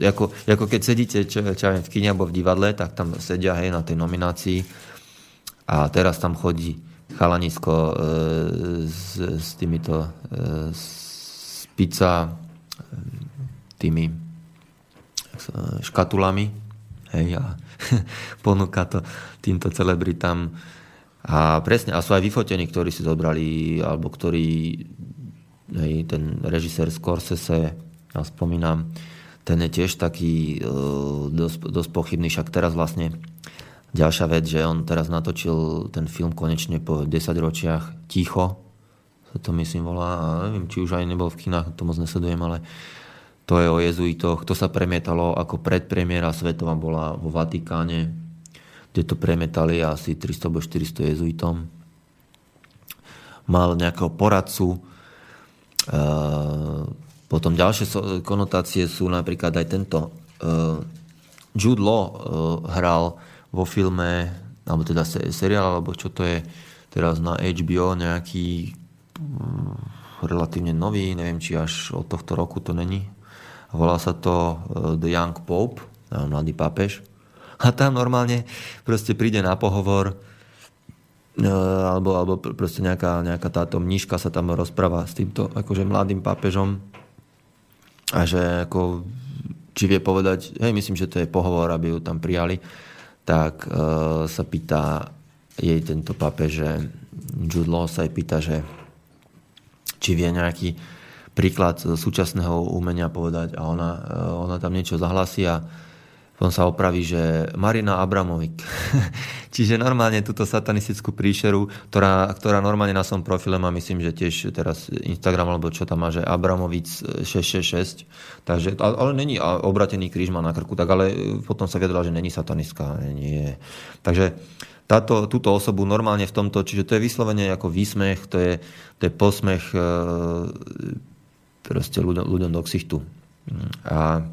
ako, ako keď sedíte čo, čo v kine alebo v divadle, tak tam sedia hej, na tej nominácii. A teraz tam chodí chalanisko e, s, s týmito e, s pizza e, tými škatulami hej, a [LAUGHS] ponúka to týmto celebritám. A presne, a sú aj vyfotení, ktorí si zobrali, alebo ktorí hej, ten režisér Scorsese, ja spomínam, ten je tiež taký uh, dosť, dosť pochybný, však teraz vlastne ďalšia vec, že on teraz natočil ten film konečne po 10 ročiach Ticho, sa to myslím volá, a neviem, či už aj nebol v kinách, to moc nesledujem, ale to je o jezuitoch, to sa premietalo ako predpremiera svetová bola vo Vatikáne, kde to premietali asi 300 alebo 400 jezuitom. Mal nejakého poradcu, potom ďalšie konotácie sú napríklad aj tento. Uh, Jude Law uh, hral vo filme, alebo teda seriál, alebo čo to je teraz na HBO, nejaký um, relatívne nový, neviem, či až od tohto roku to není. Volá sa to The Young Pope, mladý pápež. A tam normálne proste príde na pohovor alebo, alebo proste nejaká, nejaká táto mníška sa tam rozpráva s týmto akože mladým pápežom a že ako, či vie povedať, hej, myslím, že to je pohovor, aby ju tam prijali, tak uh, sa pýta jej tento pape, že Jude Law sa jej pýta, že či vie nejaký príklad súčasného umenia povedať a ona, uh, ona tam niečo zahlasí a potom sa opraví, že Marina Abramovic. [LAUGHS] Čiže normálne túto satanistickú príšeru, ktorá, ktorá normálne na svojom profile má, myslím, že tiež teraz Instagram, alebo čo tam má, že Abramovic 666. Takže, ale není obratený kríž má na krku, tak ale potom sa vyjadrila, že není satanistka. Nie. Takže táto, túto osobu normálne v tomto, čiže to je vyslovene ako výsmech, to je, to je posmech e, proste ľuďom, ľuďom do ksichtu. A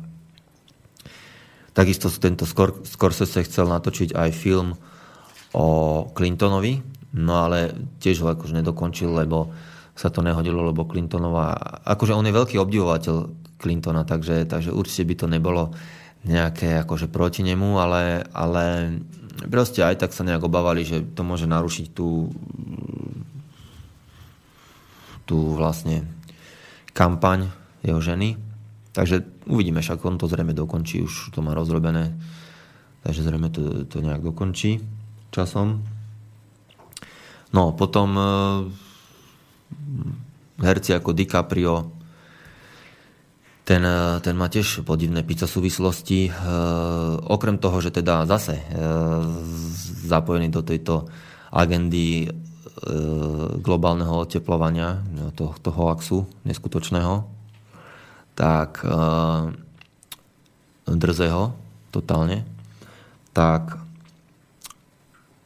Takisto tento Scorsese chcel natočiť aj film o Clintonovi, no ale tiež ho akože nedokončil, lebo sa to nehodilo, lebo Clintonová, akože on je veľký obdivovateľ Clintona, takže, takže určite by to nebolo nejaké akože proti nemu, ale, ale proste aj tak sa nejak obávali, že to môže narušiť tú, tú vlastne kampaň jeho ženy. Takže uvidíme, však on to zrejme dokončí, už to má rozrobené, takže zrejme to, to nejak dokončí časom. No, potom e, herci ako DiCaprio, ten, e, ten má tiež podivné pizza súvislosti. E, okrem toho, že teda zase e, zapojený do tejto agendy e, globálneho oteplovania, toho, toho hoaxu neskutočného, tak uh, drzého totálne, tak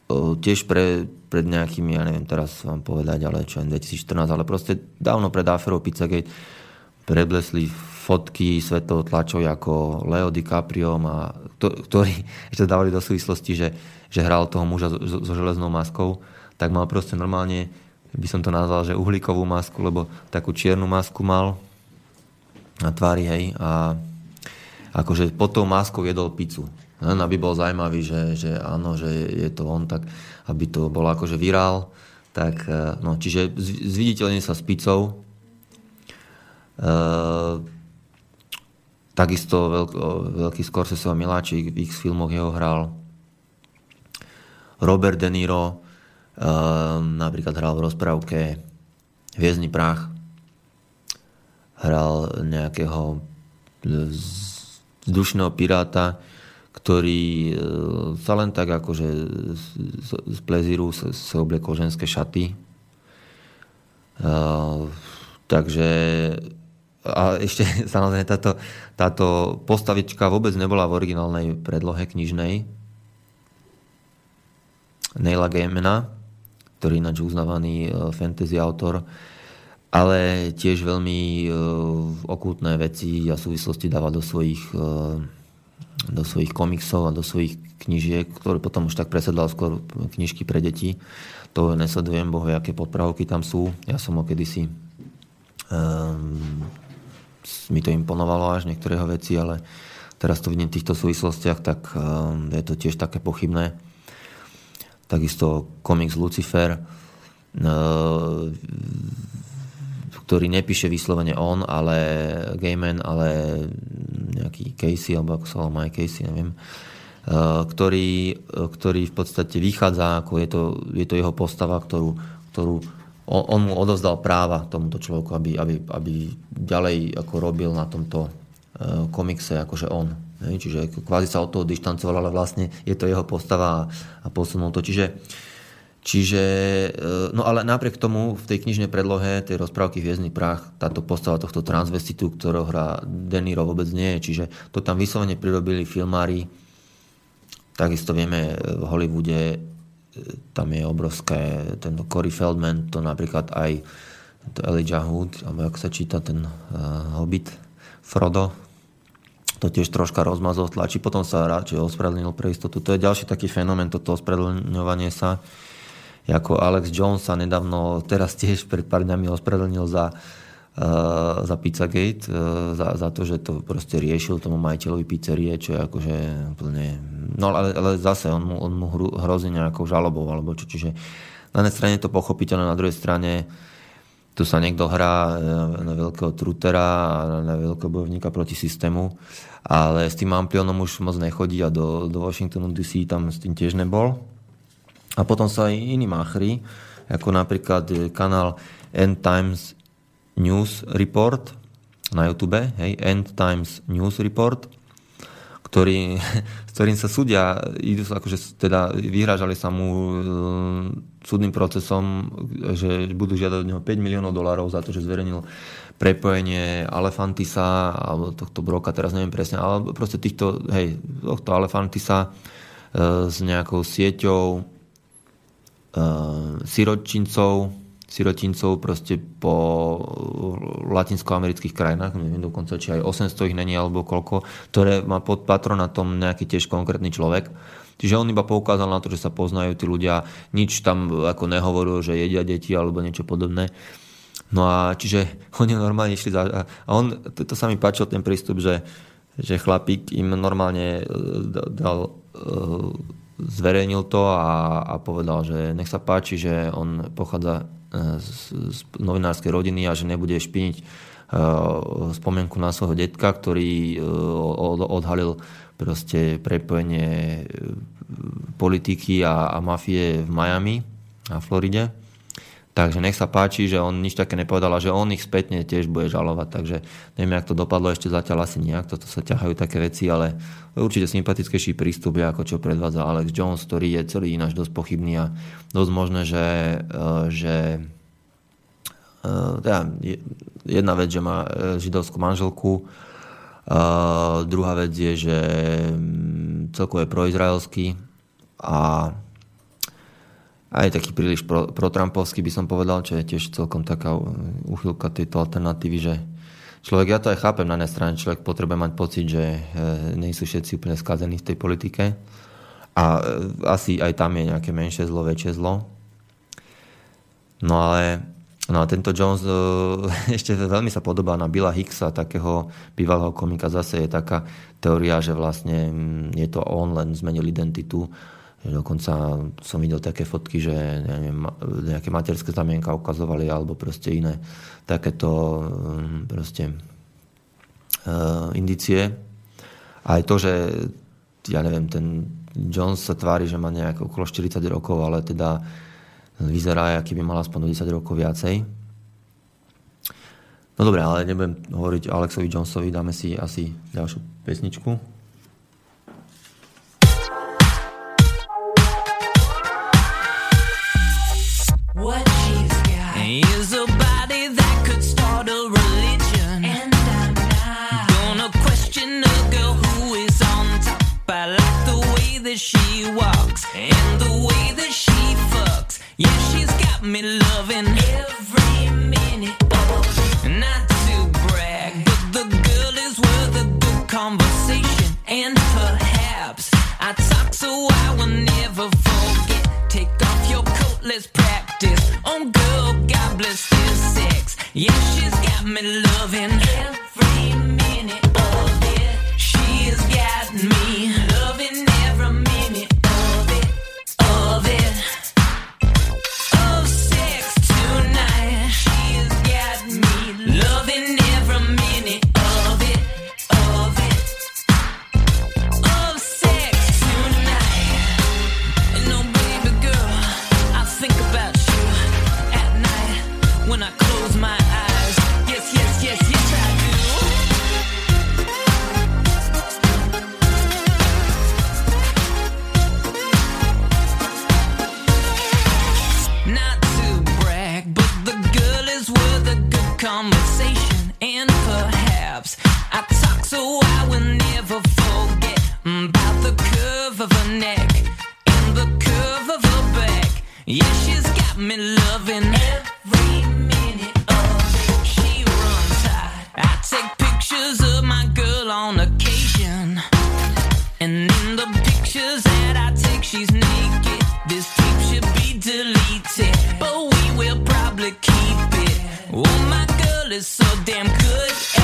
uh, tiež pre, pred nejakými, ja neviem teraz vám povedať, ale čo 2014, ale proste dávno pred aferou Pizzagate preblesli fotky svetov tlačov ako Leo DiCaprio a ktorí [LAUGHS] ešte dávali do súvislosti, že, že hral toho muža so, so železnou maskou, tak mal proste normálne, by som to nazval, že uhlíkovú masku, lebo takú čiernu masku mal na tvári, hej, a akože pod tou maskou jedol pizzu. Len aby bol zaujímavý, že, že áno, že je to on, tak aby to bolo akože virál. Tak, e, no, čiže zviditeľne sa s pizzou. E, Takisto veľk, veľký Scorsese miláčik v ich filmoch jeho hral. Robert De Niro um, napríklad hral v rozprávke Hviezdny prach. Hral nejakého vzdušného piráta, ktorý e, sa len tak akože z, z plezíru sa, obliekol ženské šaty. Uh, takže a ešte [LAUGHS] samozrejme táto, táto postavička vôbec nebola v originálnej predlohe knižnej Neila Gaimana, ktorý ináč uznávaný e, fantasy autor, ale tiež veľmi e, okultné veci a súvislosti dáva do svojich, e, do svojich komiksov a do svojich knižiek, ktoré potom už tak presedlal skôr knižky pre deti. To nesledujem, bohu, aké podpravky tam sú. Ja som ho kedysi um, mi to imponovalo až niektoré veci, ale teraz to vidím v týchto súvislostiach, tak ehm, je to tiež také pochybné. Takisto komiks Lucifer, ehm, ktorý nepíše vyslovene on, ale Gaiman, ale nejaký Casey, alebo ako sa volá Mike Casey, neviem, ehm, ktorý, ktorý v podstate vychádza, ako je to, je to jeho postava, ktorú, ktorú on, on mu odovzdal práva tomuto človeku, aby, aby, aby ďalej ako robil na tomto uh, komikse akože on. Čiže kvázi sa od toho dištancoval, ale vlastne je to jeho postava a, posunul to. Čiže, čiže uh, no ale napriek tomu v tej knižnej predlohe tej rozprávky Hviezdny prach táto postava tohto transvestitu, ktorého hrá Deniro vôbec nie je. Čiže to tam vyslovene prirobili filmári. Takisto vieme v Hollywoode tam je obrovské, ten Cory Feldman, to napríklad aj to Elijah Wood, alebo ako sa číta ten uh, Hobbit, Frodo, to tiež troška rozmazol tlačí, potom sa radšej ospravedlnil pre istotu. To je ďalší taký fenomén, toto ospravedlňovanie sa. Ako Alex Jones sa nedávno, teraz tiež pred pár dňami ospravedlnil za uh, za Pizzagate, eh, za, za to, že to proste riešil tomu majiteľovi pizzerie, čo je akože úplne... No ale, ale zase on mu, on mu hrozí nejakou žalobou, alebo čo, čiže na jednej strane to pochopiteľné, na druhej strane tu sa niekto hrá eh, na veľkého trutera a na veľkého bojovníka proti systému, ale s tým Amplionom už moc nechodí a do, do Washingtonu DC tam s tým tiež nebol. A potom sa aj iní máchri, ako napríklad kanál End Times News Report na YouTube, hej, End Times News Report, ktorý, [LAUGHS] s ktorým sa súdia, idú sa, akože teda vyhrážali sa mu e, súdnym procesom, že budú žiadať od neho 5 miliónov dolárov za to, že zverejnil prepojenie Alefantisa, alebo tohto broka, teraz neviem presne, ale proste týchto, hej, tohto Alefantisa e, s nejakou sieťou siročincov, sirotincov proste po latinskoamerických krajinách, neviem dokonca, či aj 800 ich není alebo koľko, ktoré má pod patronatom nejaký tiež konkrétny človek. Čiže on iba poukázal na to, že sa poznajú tí ľudia, nič tam ako nehovoril, že jedia deti alebo niečo podobné. No a čiže [LAUGHS] oni normálne išli za... A on, to, to sa mi páčil ten prístup, že, že chlapík im normálne e, dal e, zverejnil to a, a povedal, že nech sa páči, že on pochádza z, z novinárskej rodiny a že nebude špiniť uh, spomienku na svojho detka, ktorý uh, odhalil proste prepojenie politiky a, a mafie v Miami a Floride. Takže nech sa páči, že on nič také nepovedal a že on ich spätne tiež bude žalovať. Takže neviem, jak to dopadlo ešte zatiaľ asi nejak, toto sa ťahajú také veci, ale určite sympatickejší prístup je ako čo predvádza Alex Jones, ktorý je celý ináč dosť pochybný a dosť možné, že, eh, že eh, teda jedna vec, že má eh, židovskú manželku, druhá vec je, že mm, celkovo je proizraelský a aj taký príliš pro, protrampovský by som povedal, čo je tiež celkom taká uchylka tejto alternatívy, že, človek, ja to aj chápem na jednej strane, človek potrebuje mať pocit, že e, nie sú všetci úplne skazení v tej politike. A e, asi aj tam je nejaké menšie zlo, väčšie zlo. No ale No a tento Jones [LAUGHS] ešte veľmi sa podobá na Billa Hicksa, takého bývalého komika. Zase je taká teória, že vlastne mm, je to on, len zmenil identitu. Dokonca som videl také fotky, že neviem, nejaké materské znamienka ukazovali alebo proste iné takéto mm, proste uh, indicie. Aj to, že ja neviem, ten Jones sa tvári, že má nejak okolo 40 rokov, ale teda vyzerá, aký by mal aspoň 10 rokov viacej. No dobre, ale nebudem hovoriť Alexovi Jonesovi, dáme si asi ďalšiu pesničku. That she walks and the way that she fucks. Yeah, she's got me loving every minute of it. Not to brag, but the girl is worth a good conversation. And perhaps I talk so I will never forget. Take off your coat, let's practice. Oh, girl, God bless this sex. Yeah, she's got me loving every minute of it. She has got me of her neck and the curve of her back. Yeah, she's got me loving every minute of it. She runs hot. I take pictures of my girl on occasion. And in the pictures that I take, she's naked. This tape should be deleted, but we will probably keep it. Oh, my girl is so damn good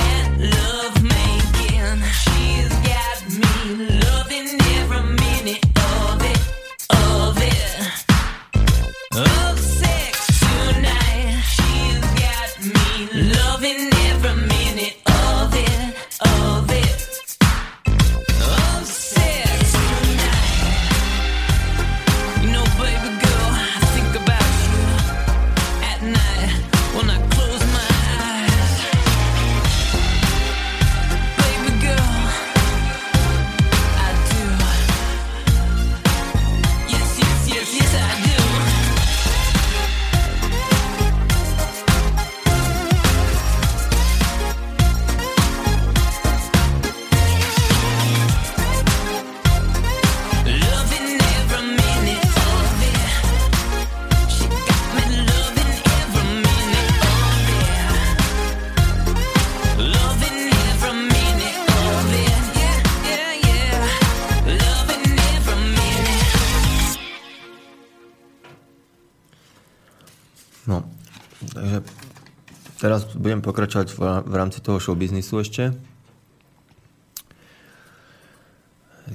teraz budem pokračovať v rámci toho show biznisu ešte.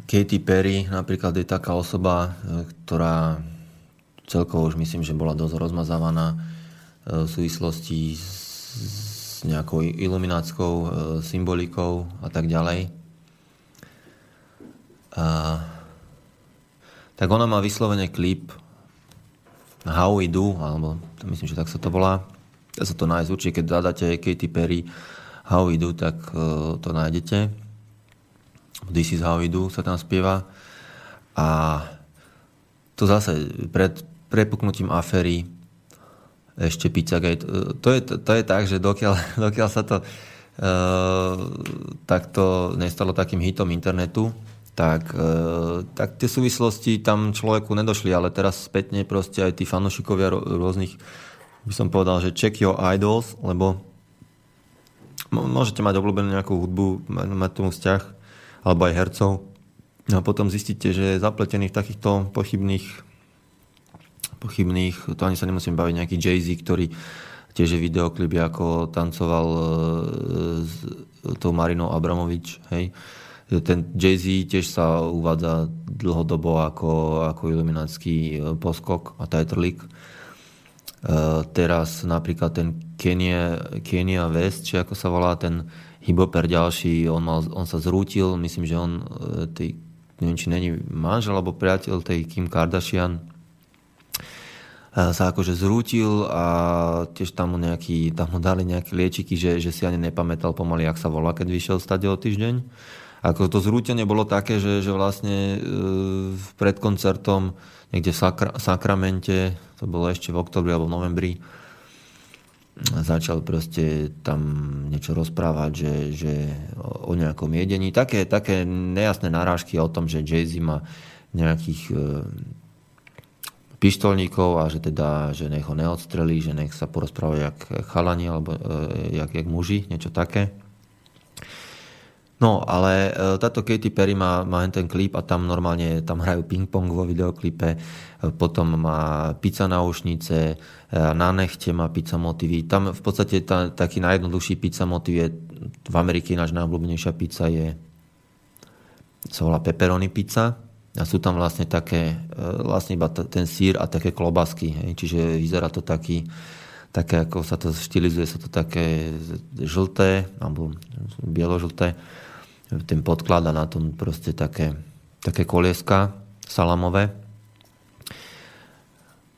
Katy Perry napríklad je taká osoba, e, ktorá celkovo už myslím, že bola dosť rozmazávaná e, v súvislosti s, nejakou ilumináckou e, symbolikou a tak ďalej. A, tak ona má vyslovene klip How We Do, alebo myslím, že tak sa to volá. Dá sa to nájsť určite, keď zadáte Katy Perry How tak uh, to nájdete. This is how sa tam spieva. A to zase pred prepuknutím aféry ešte Pizzagate. E, To je, to je tak, že dokiaľ, [LAUGHS] dokiaľ sa to uh, takto nestalo takým hitom internetu, tak, uh, tak tie súvislosti tam človeku nedošli, ale teraz spätne proste aj tí fanúšikovia rôznych, by som povedal, že check your idols, lebo môžete mať obľúbenú nejakú hudbu, mať tomu vzťah, alebo aj hercov. A potom zistíte, že je zapletený takýchto pochybných, pochybných, to ani sa nemusím baviť, nejaký Jay-Z, ktorý tiež je videoklip, ako tancoval e, s tou Marinou Abramovič, hej. Ten Jay-Z tiež sa uvádza dlhodobo ako, ako iluminátsky e, poskok a. Uh, teraz napríklad ten Kenia, Kenia West, či ako sa volá, ten hiboper ďalší, on, mal, on sa zrútil, myslím, že on, uh, tej, neviem, či není manžel alebo priateľ tej Kim Kardashian, uh, sa akože zrútil a tiež tam mu, nejaký, tam mu dali nejaké liečiky, že, že si ani nepamätal pomaly, ak sa volá, keď vyšiel stade o týždeň. Ako to zrútenie bolo také, že, že vlastne pred koncertom niekde v Sakra, Sakramente, to bolo ešte v oktobri alebo v novembri, začal proste tam niečo rozprávať, že, že o nejakom jedení. Také, také nejasné narážky o tom, že Jay-Z má nejakých e, pištolníkov a že teda, že nech ho neodstrelí, že nech sa porozprávajú jak chalani alebo e, jak, jak muži, niečo také. No, ale e, táto Katy Perry má, má ten klip a tam normálne tam hrajú ping-pong vo videoklipe, e, potom má pizza na ušnice, e, na nechte má pizza motivy. Tam v podstate tá, taký najjednoduchší pizza motiv je, v Amerike náš najobľúbenejšia pizza je sa volá pepperoni pizza a sú tam vlastne také, vlastne iba ten sír a také klobasky, hej. čiže vyzerá to taký, také, ako sa to štilizuje, sa to také žlté, alebo bieložlté ten podklad a na tom proste také, také kolieska salamové.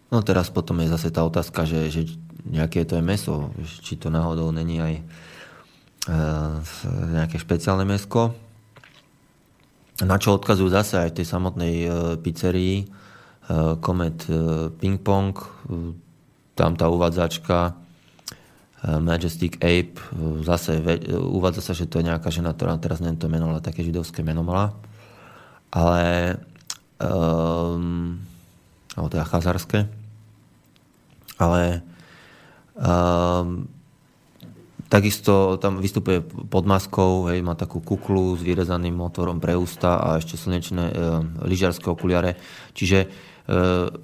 No teraz potom je zase tá otázka, že, že nejaké to je meso, či to náhodou není aj e, nejaké špeciálne mesko. Na čo odkazujú zase aj v tej samotnej e, pizzerii e, Comet e, Ping Pong. E, tam tá uvádzačka Majestic Ape, eh, zase uvádza sa, že to je nejaká žena, ktorá teraz neviem to meno, ale také židovské meno mala. Ale um, alebo teda chazarské. Ale um, takisto tam vystupuje pod maskou, hej, má takú kuklu s vyrezaným otvorom pre ústa a ešte slnečné um, lyžiarské okuliare. Čiže E,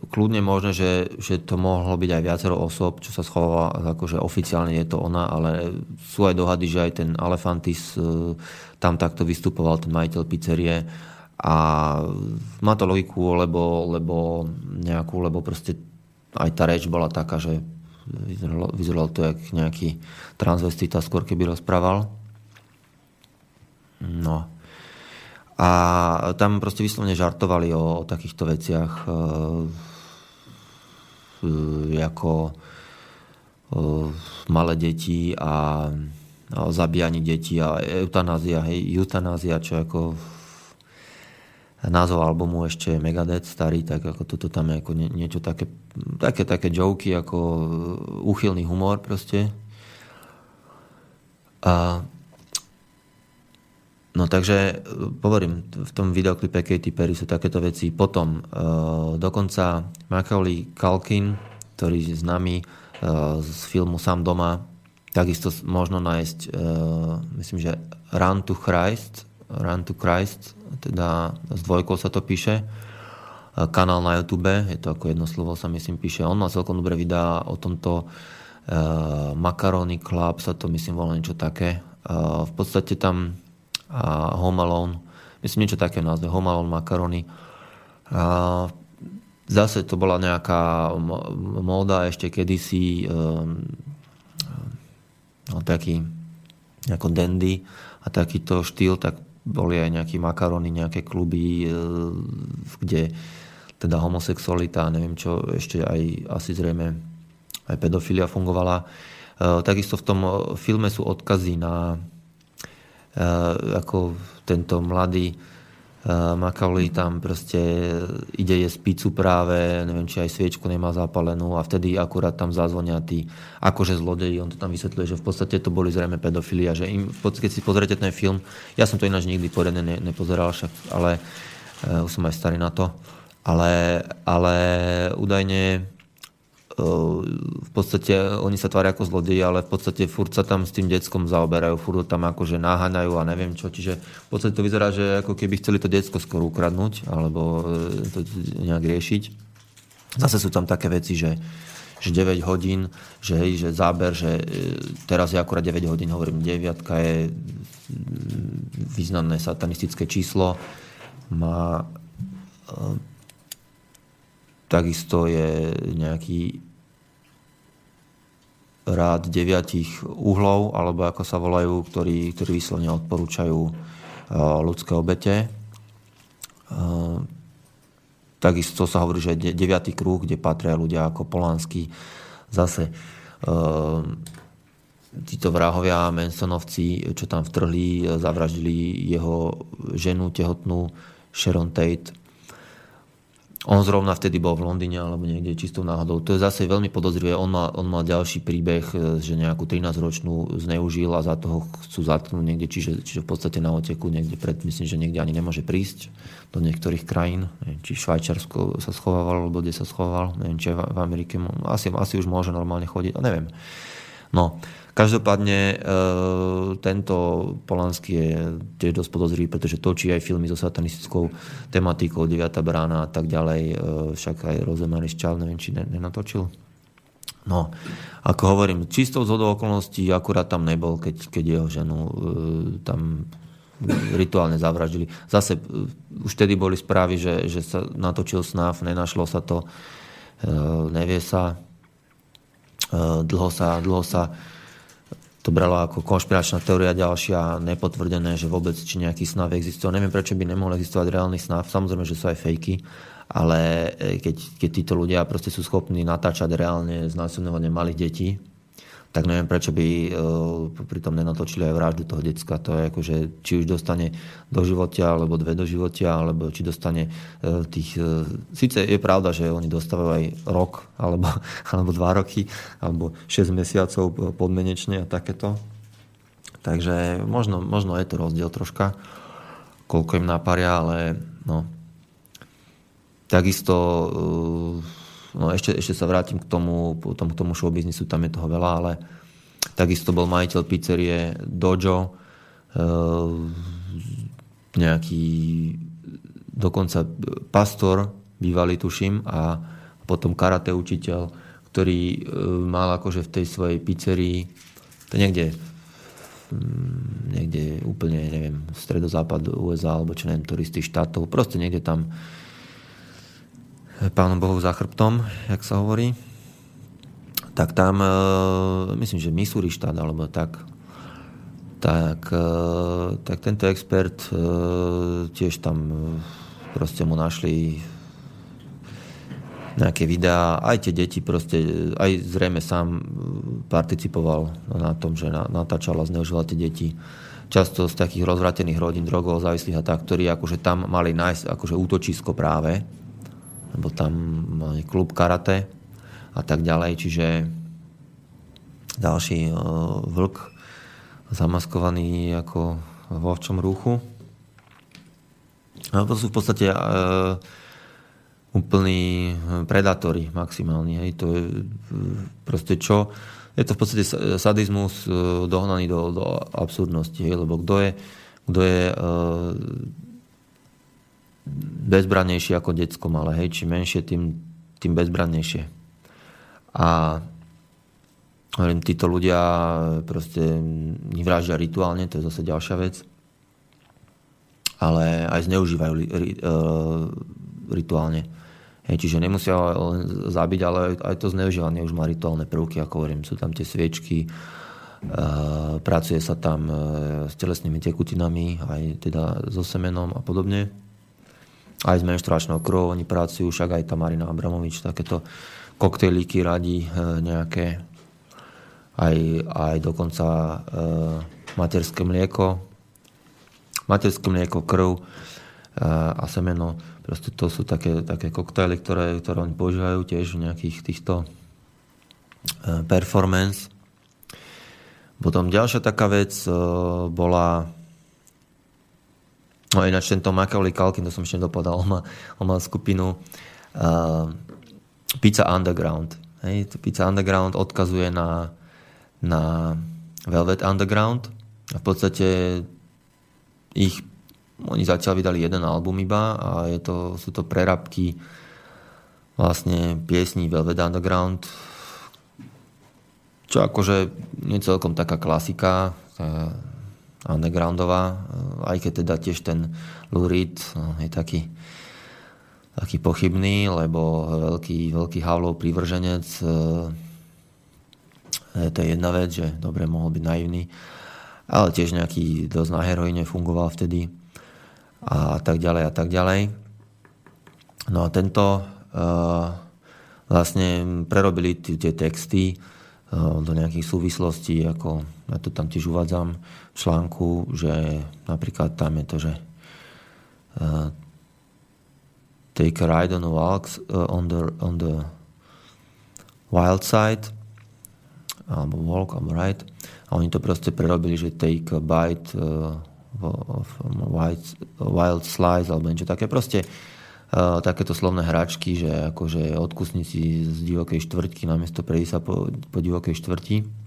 kľudne možné, že, že to mohlo byť aj viacero osob, čo sa schováva, akože oficiálne je to ona, ale sú aj dohady, že aj ten Alefantis e, tam takto vystupoval, ten majiteľ pizzerie a má to logiku, lebo, lebo nejakú, lebo proste aj tá reč bola taká, že vyzeralo to jak nejaký transvestita, skôr keby rozprával. No. A tam proste vyslovne žartovali o, o takýchto veciach e, e, ako e, malé deti a, a o zabíjaní detí a eutanázia, hej, eutanázia, čo ako názov albumu ešte Megadeth starý, tak ako toto tam je ako nie, niečo také, také, také joky, ako úchylný humor proste. A No takže e, hovorím, v tom videoklipe Katy Perry sú takéto veci. Potom uh, dokonca Macaulay Culkin, ktorý je známy uh, z filmu Sám doma, takisto možno nájsť, uh, myslím, že Run to Christ, Run to Christ, teda s dvojkou sa to píše, uh, kanál na YouTube, je to ako jedno slovo sa myslím píše. On má celkom dobré videá o tomto uh, Macaroni Club, sa to myslím volá niečo také. Uh, v podstate tam a Home Alone, myslím niečo také názve, Home Alone Macaroni. A zase to bola nejaká móda ešte kedysi um, taký ako dandy a takýto štýl, tak boli aj nejaké makarony, nejaké kluby, e, kde teda homosexualita, neviem čo, ešte aj asi zrejme aj pedofilia fungovala. E, takisto v tom filme sú odkazy na ako tento mladý eh, Macaulay tam proste ide jesť pizzu práve, neviem, či aj sviečku nemá zapalenú a vtedy akurát tam zazvonia tí akože zlodeji, on to tam vysvetľuje, že v podstate to boli zrejme pedofili a že im, keď si pozriete ten film, ja som to ináč nikdy poriadne ne, nepozeral však, ale uh, už som aj starý na to, ale, ale údajne v podstate oni sa tvária ako zlodeji, ale v podstate furt sa tam s tým deckom zaoberajú, furt tam akože náhaňajú a neviem čo. Čiže v podstate to vyzerá, že ako keby chceli to decko skôr ukradnúť alebo e, to nejak riešiť. Zase sú tam také veci, že, že 9 hodín, že, hej, že záber, že e, teraz je akurát 9 hodín, hovorím, 9 je významné satanistické číslo. Má Takisto je nejaký rád deviatich uhlov, alebo ako sa volajú, ktorí, ktorí vyslovne odporúčajú e, ľudské obete. E, takisto sa hovorí, že deviatý kruh, kde patria ľudia ako Polanský. Zase e, títo vrahovia, Mansonovci, čo tam vtrhli, zavraždili jeho ženu tehotnú Sharon Tate on zrovna vtedy bol v Londýne alebo niekde čistou náhodou. To je zase veľmi podozrivé. On mal, on mal ďalší príbeh, e, že nejakú 13-ročnú zneužil a za toho chcú zatknúť niekde, čiže, čiže v podstate na oteku niekde pred, myslím, že niekde ani nemôže prísť do niektorých krajín. Neviem, či Švajčarsko sa schovával, alebo kde sa schoval. Neviem, či v Amerike. Asi, asi už môže normálne chodiť. Neviem. No, Každopádne e, tento Polanský je tiež dosť podozrivý, pretože točí aj filmy so satanistickou tematikou, 9. brána a tak ďalej. E, však aj Rosemary Ščal, neviem, či nenatočil. No, ako hovorím, čistou zhodou okolností akurát tam nebol, keď, keď jeho ženu e, tam rituálne zavraždili. Zase už vtedy boli správy, že, že sa natočil snáv, nenašlo sa to, nevie sa, dlho sa, dlho sa to bralo ako konšpiračná teória ďalšia, nepotvrdené, že vôbec či nejaký snav existuje. Neviem, prečo by nemohol existovať reálny snav. Samozrejme, že sú aj fejky, ale e, keď, keď títo ľudia proste sú schopní natáčať reálne znásilňovanie malých detí, tak neviem, prečo by uh, pritom nenatočili aj vraždu toho decka. To je akože, či už dostane do života, alebo dve do života, alebo či dostane uh, tých... Uh, Sice je pravda, že oni dostávajú aj rok, alebo, [LAUGHS] alebo dva roky, alebo 6 mesiacov podmenečne a takéto. Takže možno, možno je to rozdiel troška, koľko im naparia, ale no. Takisto No ešte, ešte sa vrátim k tomu, potom k tomu showbiznisu, tam je toho veľa, ale takisto bol majiteľ pizzerie Dojo, e, nejaký dokonca pastor, bývalý tuším, a potom karate učiteľ, ktorý e, mal akože v tej svojej pizzerii, to niekde mm, niekde úplne, neviem, stredozápad USA, alebo čo neviem, turistých štátov, proste niekde tam Pánom Bohu za chrbtom, jak sa hovorí, tak tam, e, myslím, že Missouri štát, alebo tak, tak, e, tak tento expert e, tiež tam proste mu našli nejaké videá, aj tie deti proste, aj zrejme sám participoval na tom, že natáčal a zneužíval tie deti. Často z takých rozvratených rodín, drogov, závislých a tak, ktorí akože tam mali nájsť akože útočisko práve lebo tam mali klub karate a tak ďalej, čiže ďalší uh, vlk zamaskovaný ako vo včom ruchu. A to sú v podstate uh, úplní predátori maximálni. Hej. To je proste čo? Je to v podstate sadizmus uh, dohnaný do, do absurdnosti. Hej. Lebo kto je, kto je uh, bezbrannejší ako decko malé. Hej, čím menšie, tým, tým bezbrannejšie. A hovorím, títo ľudia proste nevraždia rituálne, to je zase ďalšia vec. Ale aj zneužívajú li, ri, e, rituálne. Hej, čiže nemusia len zabiť, ale aj to zneužívanie už má rituálne prvky, ako hovorím. Sú tam tie sviečky, e, pracuje sa tam e, s telesnými tekutinami, aj teda so semenom a podobne aj s menštruačnou krvou oni pracujú, však aj tá Marina Abramovič takéto koktejlíky radí e, nejaké, aj, aj dokonca e, materské mlieko, materské mlieko, krv e, a semeno. Proste to sú také, také koktejly, ktoré, ktoré oni používajú tiež v nejakých týchto e, performance. Potom ďalšia taká vec e, bola No ináč tento Macaulay Culkin, to som ešte nedopovedal, [LAUGHS] on má, on má skupinu uh, Pizza Underground. hej, Pizza Underground odkazuje na, na Velvet Underground a v podstate ich oni zatiaľ vydali jeden album iba a je to, sú to prerabky vlastne piesní Velvet Underground, čo akože nie celkom taká klasika, undergroundová, aj keď teda tiež ten Reed no, je taký taký pochybný, lebo veľký, veľký Havlov prívrženec e, to je jedna vec, že dobre mohol byť naivný, ale tiež nejaký dosť na heroine fungoval vtedy a tak ďalej a tak ďalej. No a tento vlastne prerobili tie texty do nejakých súvislostí, ako ja to tam tiež uvádzam článku, že napríklad tam je to, že uh, take a ride on the walks uh, on the on the wild side alebo walk alebo ride a oni to proste prerobili, že take a bite uh, of wild, wild slice alebo niečo také. Proste uh, takéto slovné hračky, že akože odkusníci z divokej štvrtky namiesto prejsť sa po, po divokej štvrti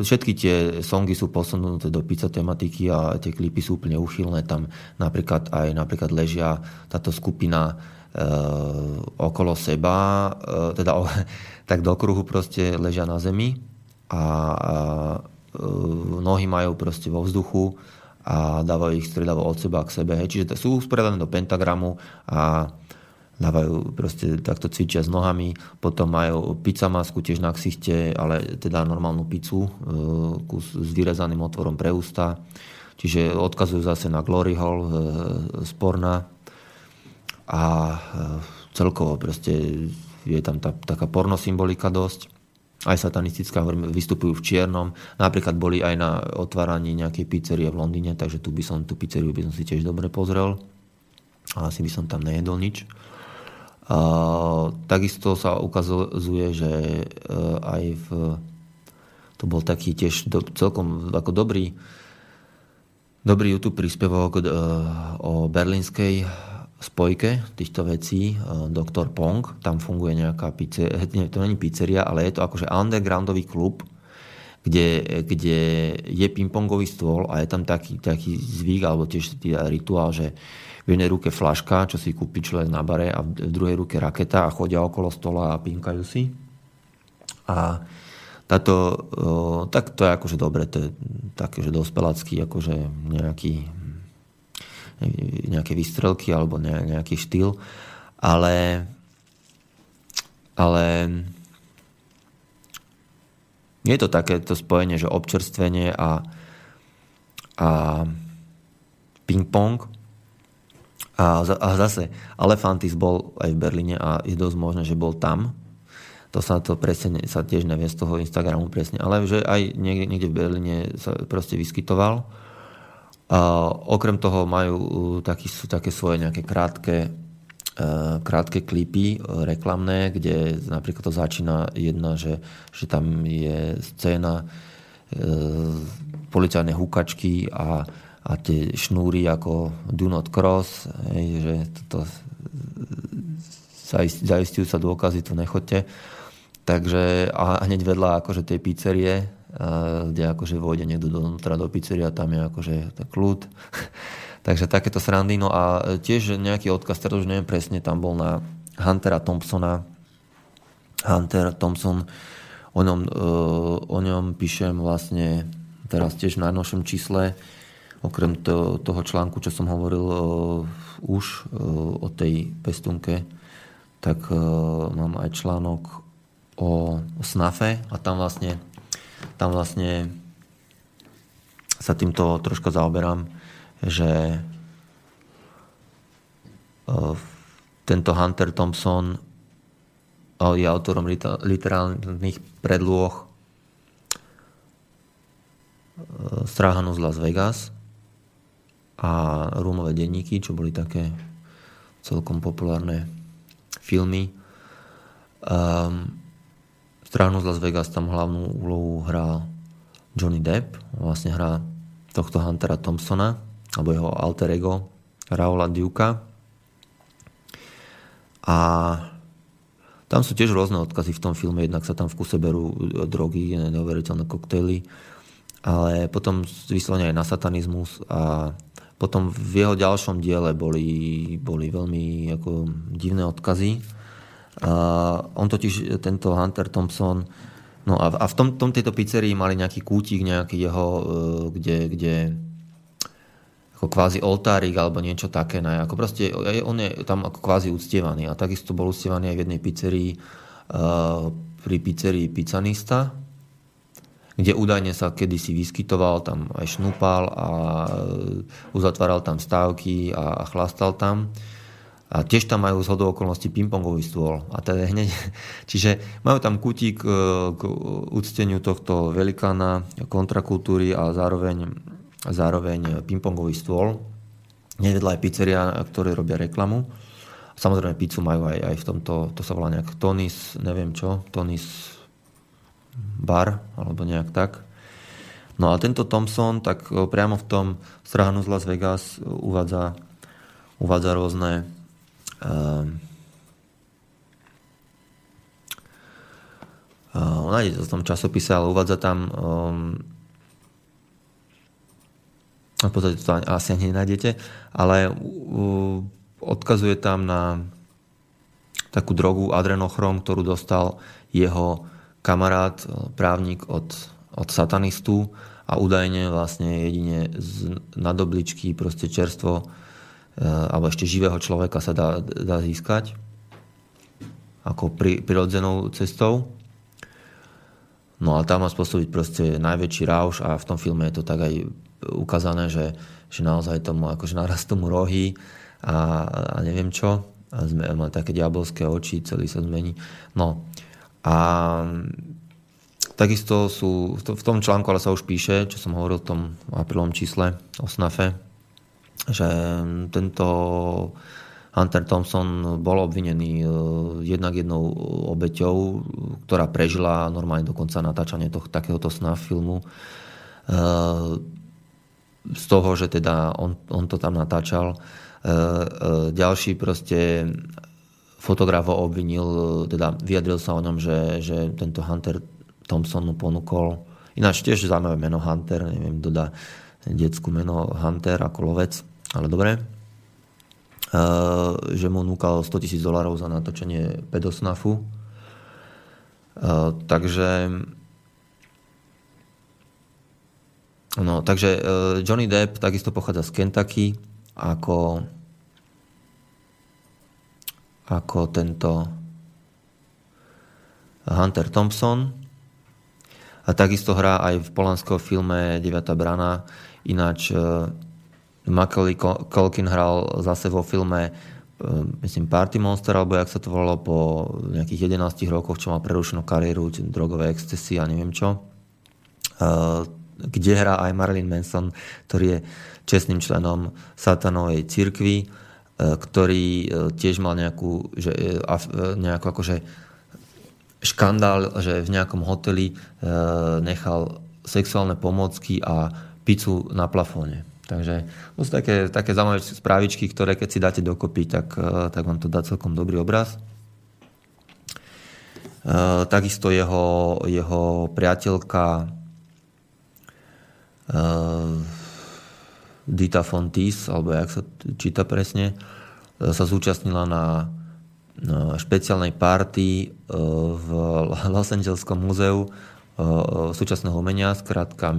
všetky tie songy sú posunuté do pizza tematiky a tie klipy sú úplne uchylné. Tam napríklad aj napríklad ležia táto skupina uh, okolo seba, uh, teda [LAUGHS] tak do kruhu proste ležia na zemi a nohy majú proste vo vzduchu a dávajú ich stredavo od seba k sebe. Hej. Čiže sú usporiadané do pentagramu a dávajú proste takto cvičia s nohami, potom majú pizza masku tiež na ksichte, ale teda normálnu pizzu, e, kus s vyrezaným otvorom pre ústa. Čiže odkazujú zase na Glory Hall e, z a e, celkovo proste je tam tá, taká pornosymbolika dosť. Aj satanistická, vystupujú v čiernom. Napríklad boli aj na otváraní nejakej pizzerie v Londýne, takže tu by som, tú pizzeriu by som si tiež dobre pozrel. A asi by som tam nejedol nič. Takisto sa ukazuje, že e, aj v, to bol taký tiež do, celkom ako dobrý, dobrý YouTube príspevok e, o berlínskej spojke týchto vecí, e, Dr. Pong, tam funguje nejaká pizzeria, to není pizzeria, ale je to akože undergroundový klub, kde, kde je pingpongový stôl a je tam taký, taký zvyk, alebo tiež rituál, že v jednej ruke flaška, čo si kúpi človek na bare a v druhej ruke raketa a chodia okolo stola a pinkajú si. A táto, tak to je akože dobre, to je také, že dospelácky akože nejaký nejaké vystrelky alebo nejaký štýl, ale ale je to takéto spojenie, že občerstvenie a, a ping-pong a, a zase Alefantis bol aj v Berlíne a je dosť možné, že bol tam. To sa to presne sa tiež nevie z toho Instagramu presne, ale že aj niekde, niekde v Berlíne sa proste vyskytoval. A okrem toho majú taký, sú také svoje nejaké krátke, e, krátke klipy e, reklamné, kde napríklad to začína jedna, že, že tam je scéna e, policajnej hukačky a a tie šnúry ako do not cross, hej, že toto zaistujú sa dôkazy, tu nechoďte. Takže a hneď vedľa akože tej pizzerie, kde akože vojde niekto dovnútra do pizzeria, tam je akože kľud. [LAUGHS] Takže takéto srandy. No a tiež nejaký odkaz, teraz už neviem presne, tam bol na Huntera Thompsona. Hunter Thompson, o ňom, e, o ňom píšem vlastne teraz tiež v najnovšom čísle Okrem to, toho článku, čo som hovoril uh, už uh, o tej pestunke, tak uh, mám aj článok o, o snafe a tam vlastne, tam vlastne sa týmto troška zaoberám, že uh, tento Hunter Thompson je autorom literálnych predlôh Stráhanu z Las Vegas a Rúmové denníky, čo boli také celkom populárne filmy. Um, Stráhnu z Las Vegas tam hlavnú úlohu hral Johnny Depp, vlastne hrá tohto Huntera Thompsona, alebo jeho alter ego Raula Duka. A Tam sú tiež rôzne odkazy v tom filme, jednak sa tam v kuse berú drogy, neuveriteľné koktejly, ale potom vyslovene aj na satanizmus a potom v jeho ďalšom diele boli, boli veľmi ako divné odkazy. A on totiž, tento Hunter Thompson, no a, a v tom, tom tejto pizzerii mali nejaký kútik, nejaký jeho, e, kde, kde ako kvázi oltárik alebo niečo také. Ne? Ako proste, on je tam ako kvázi uctievaný a takisto bol uctievaný aj v jednej pizzerii uh, pri pizzerii Pizzanista, kde údajne sa kedysi vyskytoval, tam aj šnúpal a uh, uzatváral tam stávky a, chlastal tam. A tiež tam majú z hodou okolností pingpongový stôl. A teda hneď, [LAUGHS] čiže majú tam kutík uh, k úcteniu tohto velikána kontrakultúry a zároveň zároveň pingpongový stôl. Nevedla aj pizzeria, ktoré robia reklamu. Samozrejme, pizzu majú aj, aj v tomto, to sa volá nejak Tonis, neviem čo, Tonis bar, alebo nejak tak. No a tento Thompson, tak e, priamo v tom Strahanu z Las Vegas uvádza, uvádza rôzne uh, nájdete to v tom časopise, ale uvádza tam um, v podstate to asi ani nenájdete, ale odkazuje tam na takú drogu adrenochrom, ktorú dostal jeho kamarát, e, právnik od, od satanistu a údajne vlastne jedine z nadobličky proste čerstvo e, alebo ešte živého človeka sa dá, dá získať ako pri, prirodzenou cestou. No a tam má spôsobiť proste najväčší rauš a v tom filme je to tak aj ukázané, že, že naozaj tomu akože naraz tomu rohy a, a neviem čo. A sme, má také diabolské oči, celý sa zmení. No a takisto sú, v tom článku ale sa už píše, čo som hovoril v tom aprílovom čísle o SNAFE, že tento Hunter Thompson bol obvinený e, jednak jednou obeťou, ktorá prežila normálne dokonca natáčanie toho, takéhoto SNAF filmu. E, z toho, že teda on, on to tam natáčal. E, ďalší proste fotograf ho obvinil, teda vyjadril sa o ňom, že, že tento Hunter Thompson mu ponúkol, ináč tiež zaujímavé meno Hunter, neviem, dodá detskú meno Hunter ako lovec, ale dobre. E, že mu núkal 100 tisíc dolarov za natočenie pedosnafu. Takže No, takže uh, Johnny Depp takisto pochádza z Kentucky ako, ako tento Hunter Thompson. A takisto hrá aj v polanského filme 9. brana. Ináč uh, Macaulay Culkin hral zase vo filme uh, myslím Party Monster, alebo jak sa to volalo po nejakých 11 rokoch, čo mal prerušenú kariéru, drogové excesy a neviem čo. Uh, kde hrá aj Marilyn Manson, ktorý je čestným členom satanovej cirkvi, ktorý e, tiež mal nejakú, že, e, nejakú akože škandál, že v nejakom hoteli nechal sexuálne pomocky a pizzu na plafóne. Takže to sú také, také zaujímavé správičky, ktoré keď si dáte dokopy, tak, tak vám to dá celkom dobrý obraz. Takisto jeho, jeho priateľka Dita Fontis, alebo jak sa číta presne, uh, sa zúčastnila na, špeciálnej party uh, v Los Angeleskom múzeu súčasného umenia, skrátka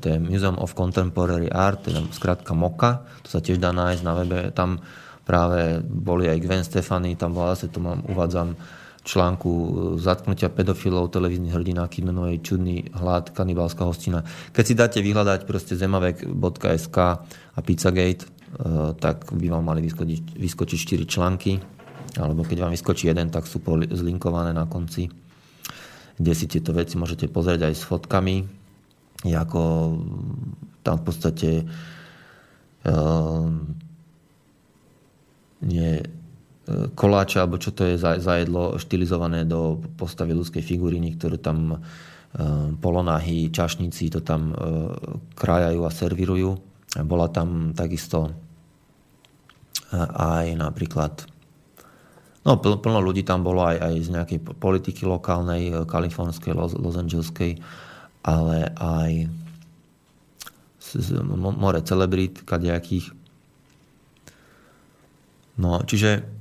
to je Museum of Contemporary Art, teda skrátka MOCA, to sa tiež dá nájsť na webe, tam práve boli aj Gwen Stefani, tam bola zase, tu mám, uvádzam, článku e, Zatknutia pedofilov, televízny hrdina Kidmanovej čudný hlad, kanibalská hostina. Keď si dáte vyhľadať proste zemavek.sk a Pizzagate, e, tak by vám mali vyskočiť, vyskočiť 4 články, alebo keď vám vyskočí jeden, tak sú zlinkované na konci, kde si tieto veci môžete pozrieť aj s fotkami, ako tam v podstate uh, nie koláča, alebo čo to je za, za jedlo štilizované do postavy ľudskej figuriny, ktoré tam e, polonahy, čašníci to tam e, krájajú a servirujú. Bola tam takisto e, aj napríklad No, plno ľudí tam bolo aj, aj z nejakej politiky lokálnej, kalifornskej, Los, Los Angeleskej, ale aj z, z more celebrít, kadejakých. No, čiže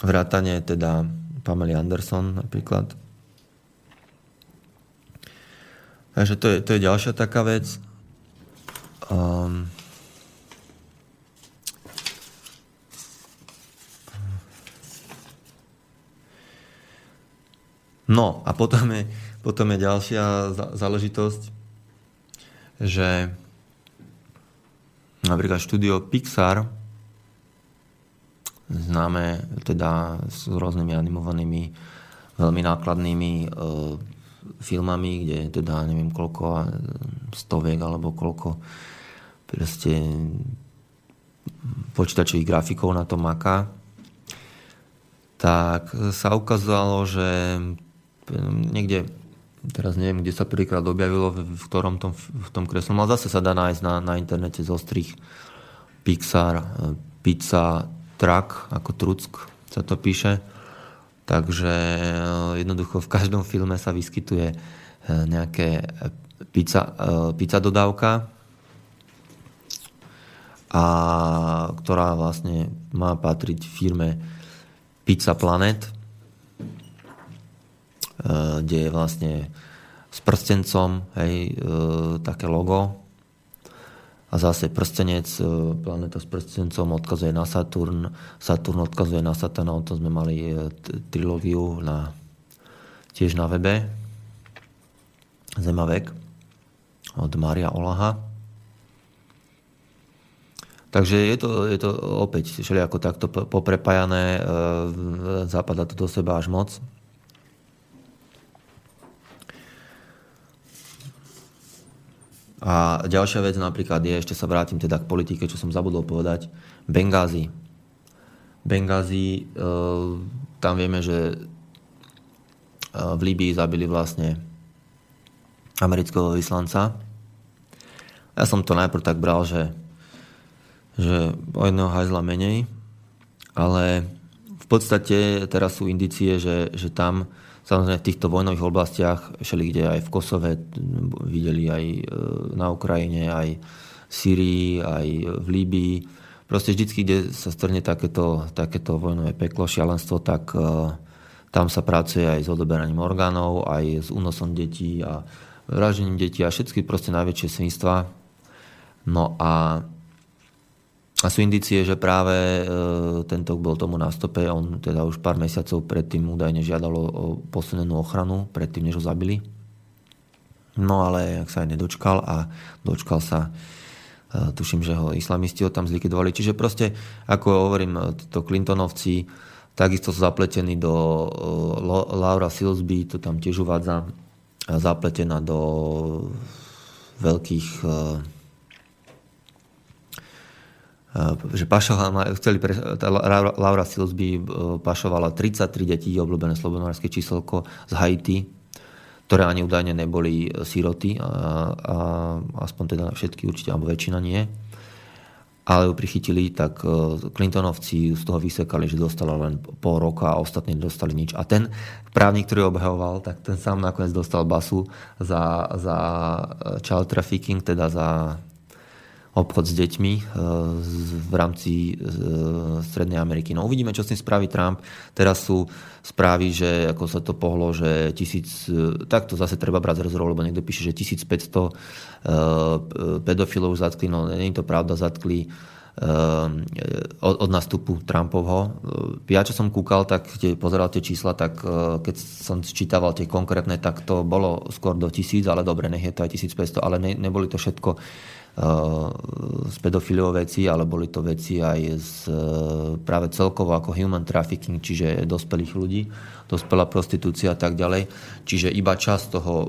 vrátanie teda Pamela Anderson napríklad. Takže to je, to je ďalšia taká vec. Um, No a potom je, potom je ďalšia záležitosť, že napríklad štúdio Pixar, známe teda s rôznymi animovanými, veľmi nákladnými e, filmami, kde teda neviem koľko, stoviek alebo koľko proste počítačových grafikov na to maká, tak sa ukázalo, že niekde teraz neviem, kde sa prvýkrát objavilo, v ktorom tom, v tom kresle, ale zase sa dá nájsť na, na internete z ostrých Pixar, e, pizza, truck, ako truck sa to píše. Takže e, jednoducho v každom filme sa vyskytuje e, nejaké pizza, pizza dodávka, a ktorá vlastne má patriť firme Pizza Planet, Eh, kde je vlastne s prstencom, hej, eh, také logo. A zase prstenec, eh, planeta s prstencom odkazuje na Saturn, Saturn odkazuje na Satana, o tom sme mali trilógiu na, tiež na webe. Zemavek od Maria Olaha. Takže je to, je to opäť všelijako takto poprepájané, zapadá to do seba až moc. A ďalšia vec napríklad je, ešte sa vrátim teda k politike, čo som zabudol povedať, Bengázi. Bengázi, e, tam vieme, že e, v Líbii zabili vlastne amerického vyslanca. Ja som to najprv tak bral, že, že o jedného hajzla menej, ale v podstate teraz sú indicie, že, že tam Samozrejme v týchto vojnových oblastiach, všeli kde aj v Kosove, videli aj e, na Ukrajine, aj v Syrii, aj v Líbii. Proste vždycky, kde sa strne takéto, takéto vojnové peklo, šialenstvo, tak uh, tam sa pracuje aj s odoberaním orgánov, aj s únosom detí a vražením detí a všetky proste najväčšie svinstva. No a a sú indície, že práve e, tento bol tomu nástope, on teda už pár mesiacov predtým údajne žiadalo o posunenú ochranu, predtým než ho zabili. No ale ak sa aj nedočkal a dočkal sa, e, tuším, že ho islamisti ho tam zlikvidovali. Čiže proste, ako hovorím, to Clintonovci takisto sú zapletení do e, Laura Silsby, to tam tiež uvádza, zapletená do veľkých že pašovala, chceli pre, Laura Silsby eh, pašovala 33 detí, obľúbené slobodnárske číselko z Haiti, ktoré ani údajne neboli eh, síroty, a, a aspoň teda všetky určite, alebo väčšina nie. Ale ju prichytili, tak Clintonovci z toho vysekali, že dostala len pol roka a ostatní nedostali nič. A ten právnik, ktorý obhajoval, tak ten sám nakoniec dostal basu za, za child trafficking, teda za obchod s deťmi e, v rámci e, Strednej Ameriky. No uvidíme, čo s tým spraví Trump. Teraz sú správy, že ako sa to pohlo, že tisíc, e, takto zase treba brať z rozhovoru, lebo niekto píše, že 1500 pedofilov zatkli, no nie je to pravda, zatkli od, od nastupu Trumpovho. Ja, čo som kúkal, tak keď pozeral tie čísla, tak keď som sčítaval tie konkrétne, tak to bolo skôr do tisíc, ale dobre, nech je to aj 1500, ale ne, neboli to všetko z pedofilov veci, ale boli to veci aj z, práve celkovo ako human trafficking, čiže dospelých ľudí, dospelá prostitúcia a tak ďalej. Čiže iba čas toho e,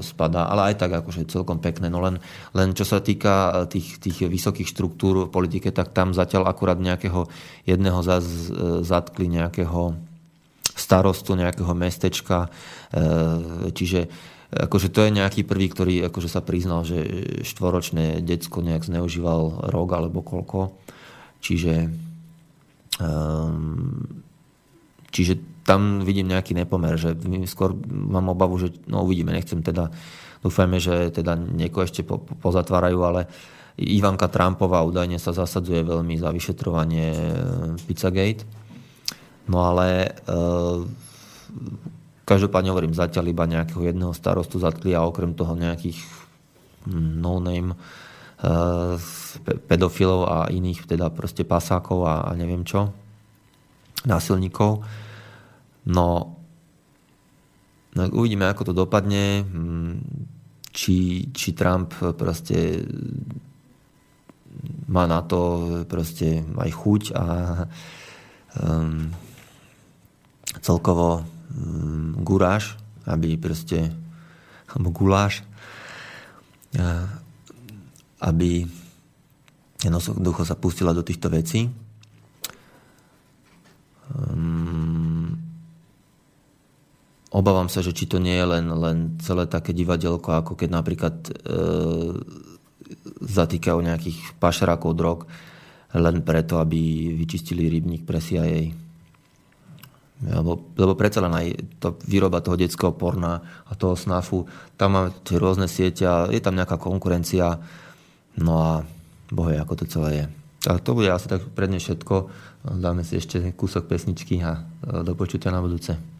spadá, ale aj tak akože celkom pekné. No len, len čo sa týka tých, tých vysokých štruktúr v politike, tak tam zatiaľ akurát nejakého jedného zaz, e, zatkli nejakého starostu nejakého mestečka, e, čiže akože to je nejaký prvý, ktorý akože sa priznal, že štvoročné decko nejak zneužíval rok alebo koľko. Čiže Um, čiže tam vidím nejaký nepomer, že skôr mám obavu, že no uvidíme, nechcem teda, dúfajme, že teda niekoho ešte po, po, pozatvárajú, ale Ivanka Trumpová údajne sa zasadzuje veľmi za vyšetrovanie e, Pizzagate. No ale e, každopádne hovorím, zatiaľ iba nejakého jedného starostu zatkli a okrem toho nejakých hm, no-name e, pedofilov a iných teda proste pasákov a, a neviem čo, násilníkov No, no uvidíme, ako to dopadne. Hm, či, či Trump proste má na to proste aj chuť a um, celkovo um, guráž, aby proste alebo guláš, aby jednoducho sa pustila do týchto vecí. Um, obávam sa, že či to nie je len, len celé také divadelko, ako keď napríklad e, zatýkajú nejakých pašerákov drog len preto, aby vyčistili rybník pre CIA. Lebo, lebo predsa len aj to výroba toho detského porna a toho snafu, tam máme tie rôzne siete a je tam nejaká konkurencia. No a bohe, ako to celé je. A to bude asi tak predne všetko. Dáme si ešte kúsok pesničky a do počutia na budúce.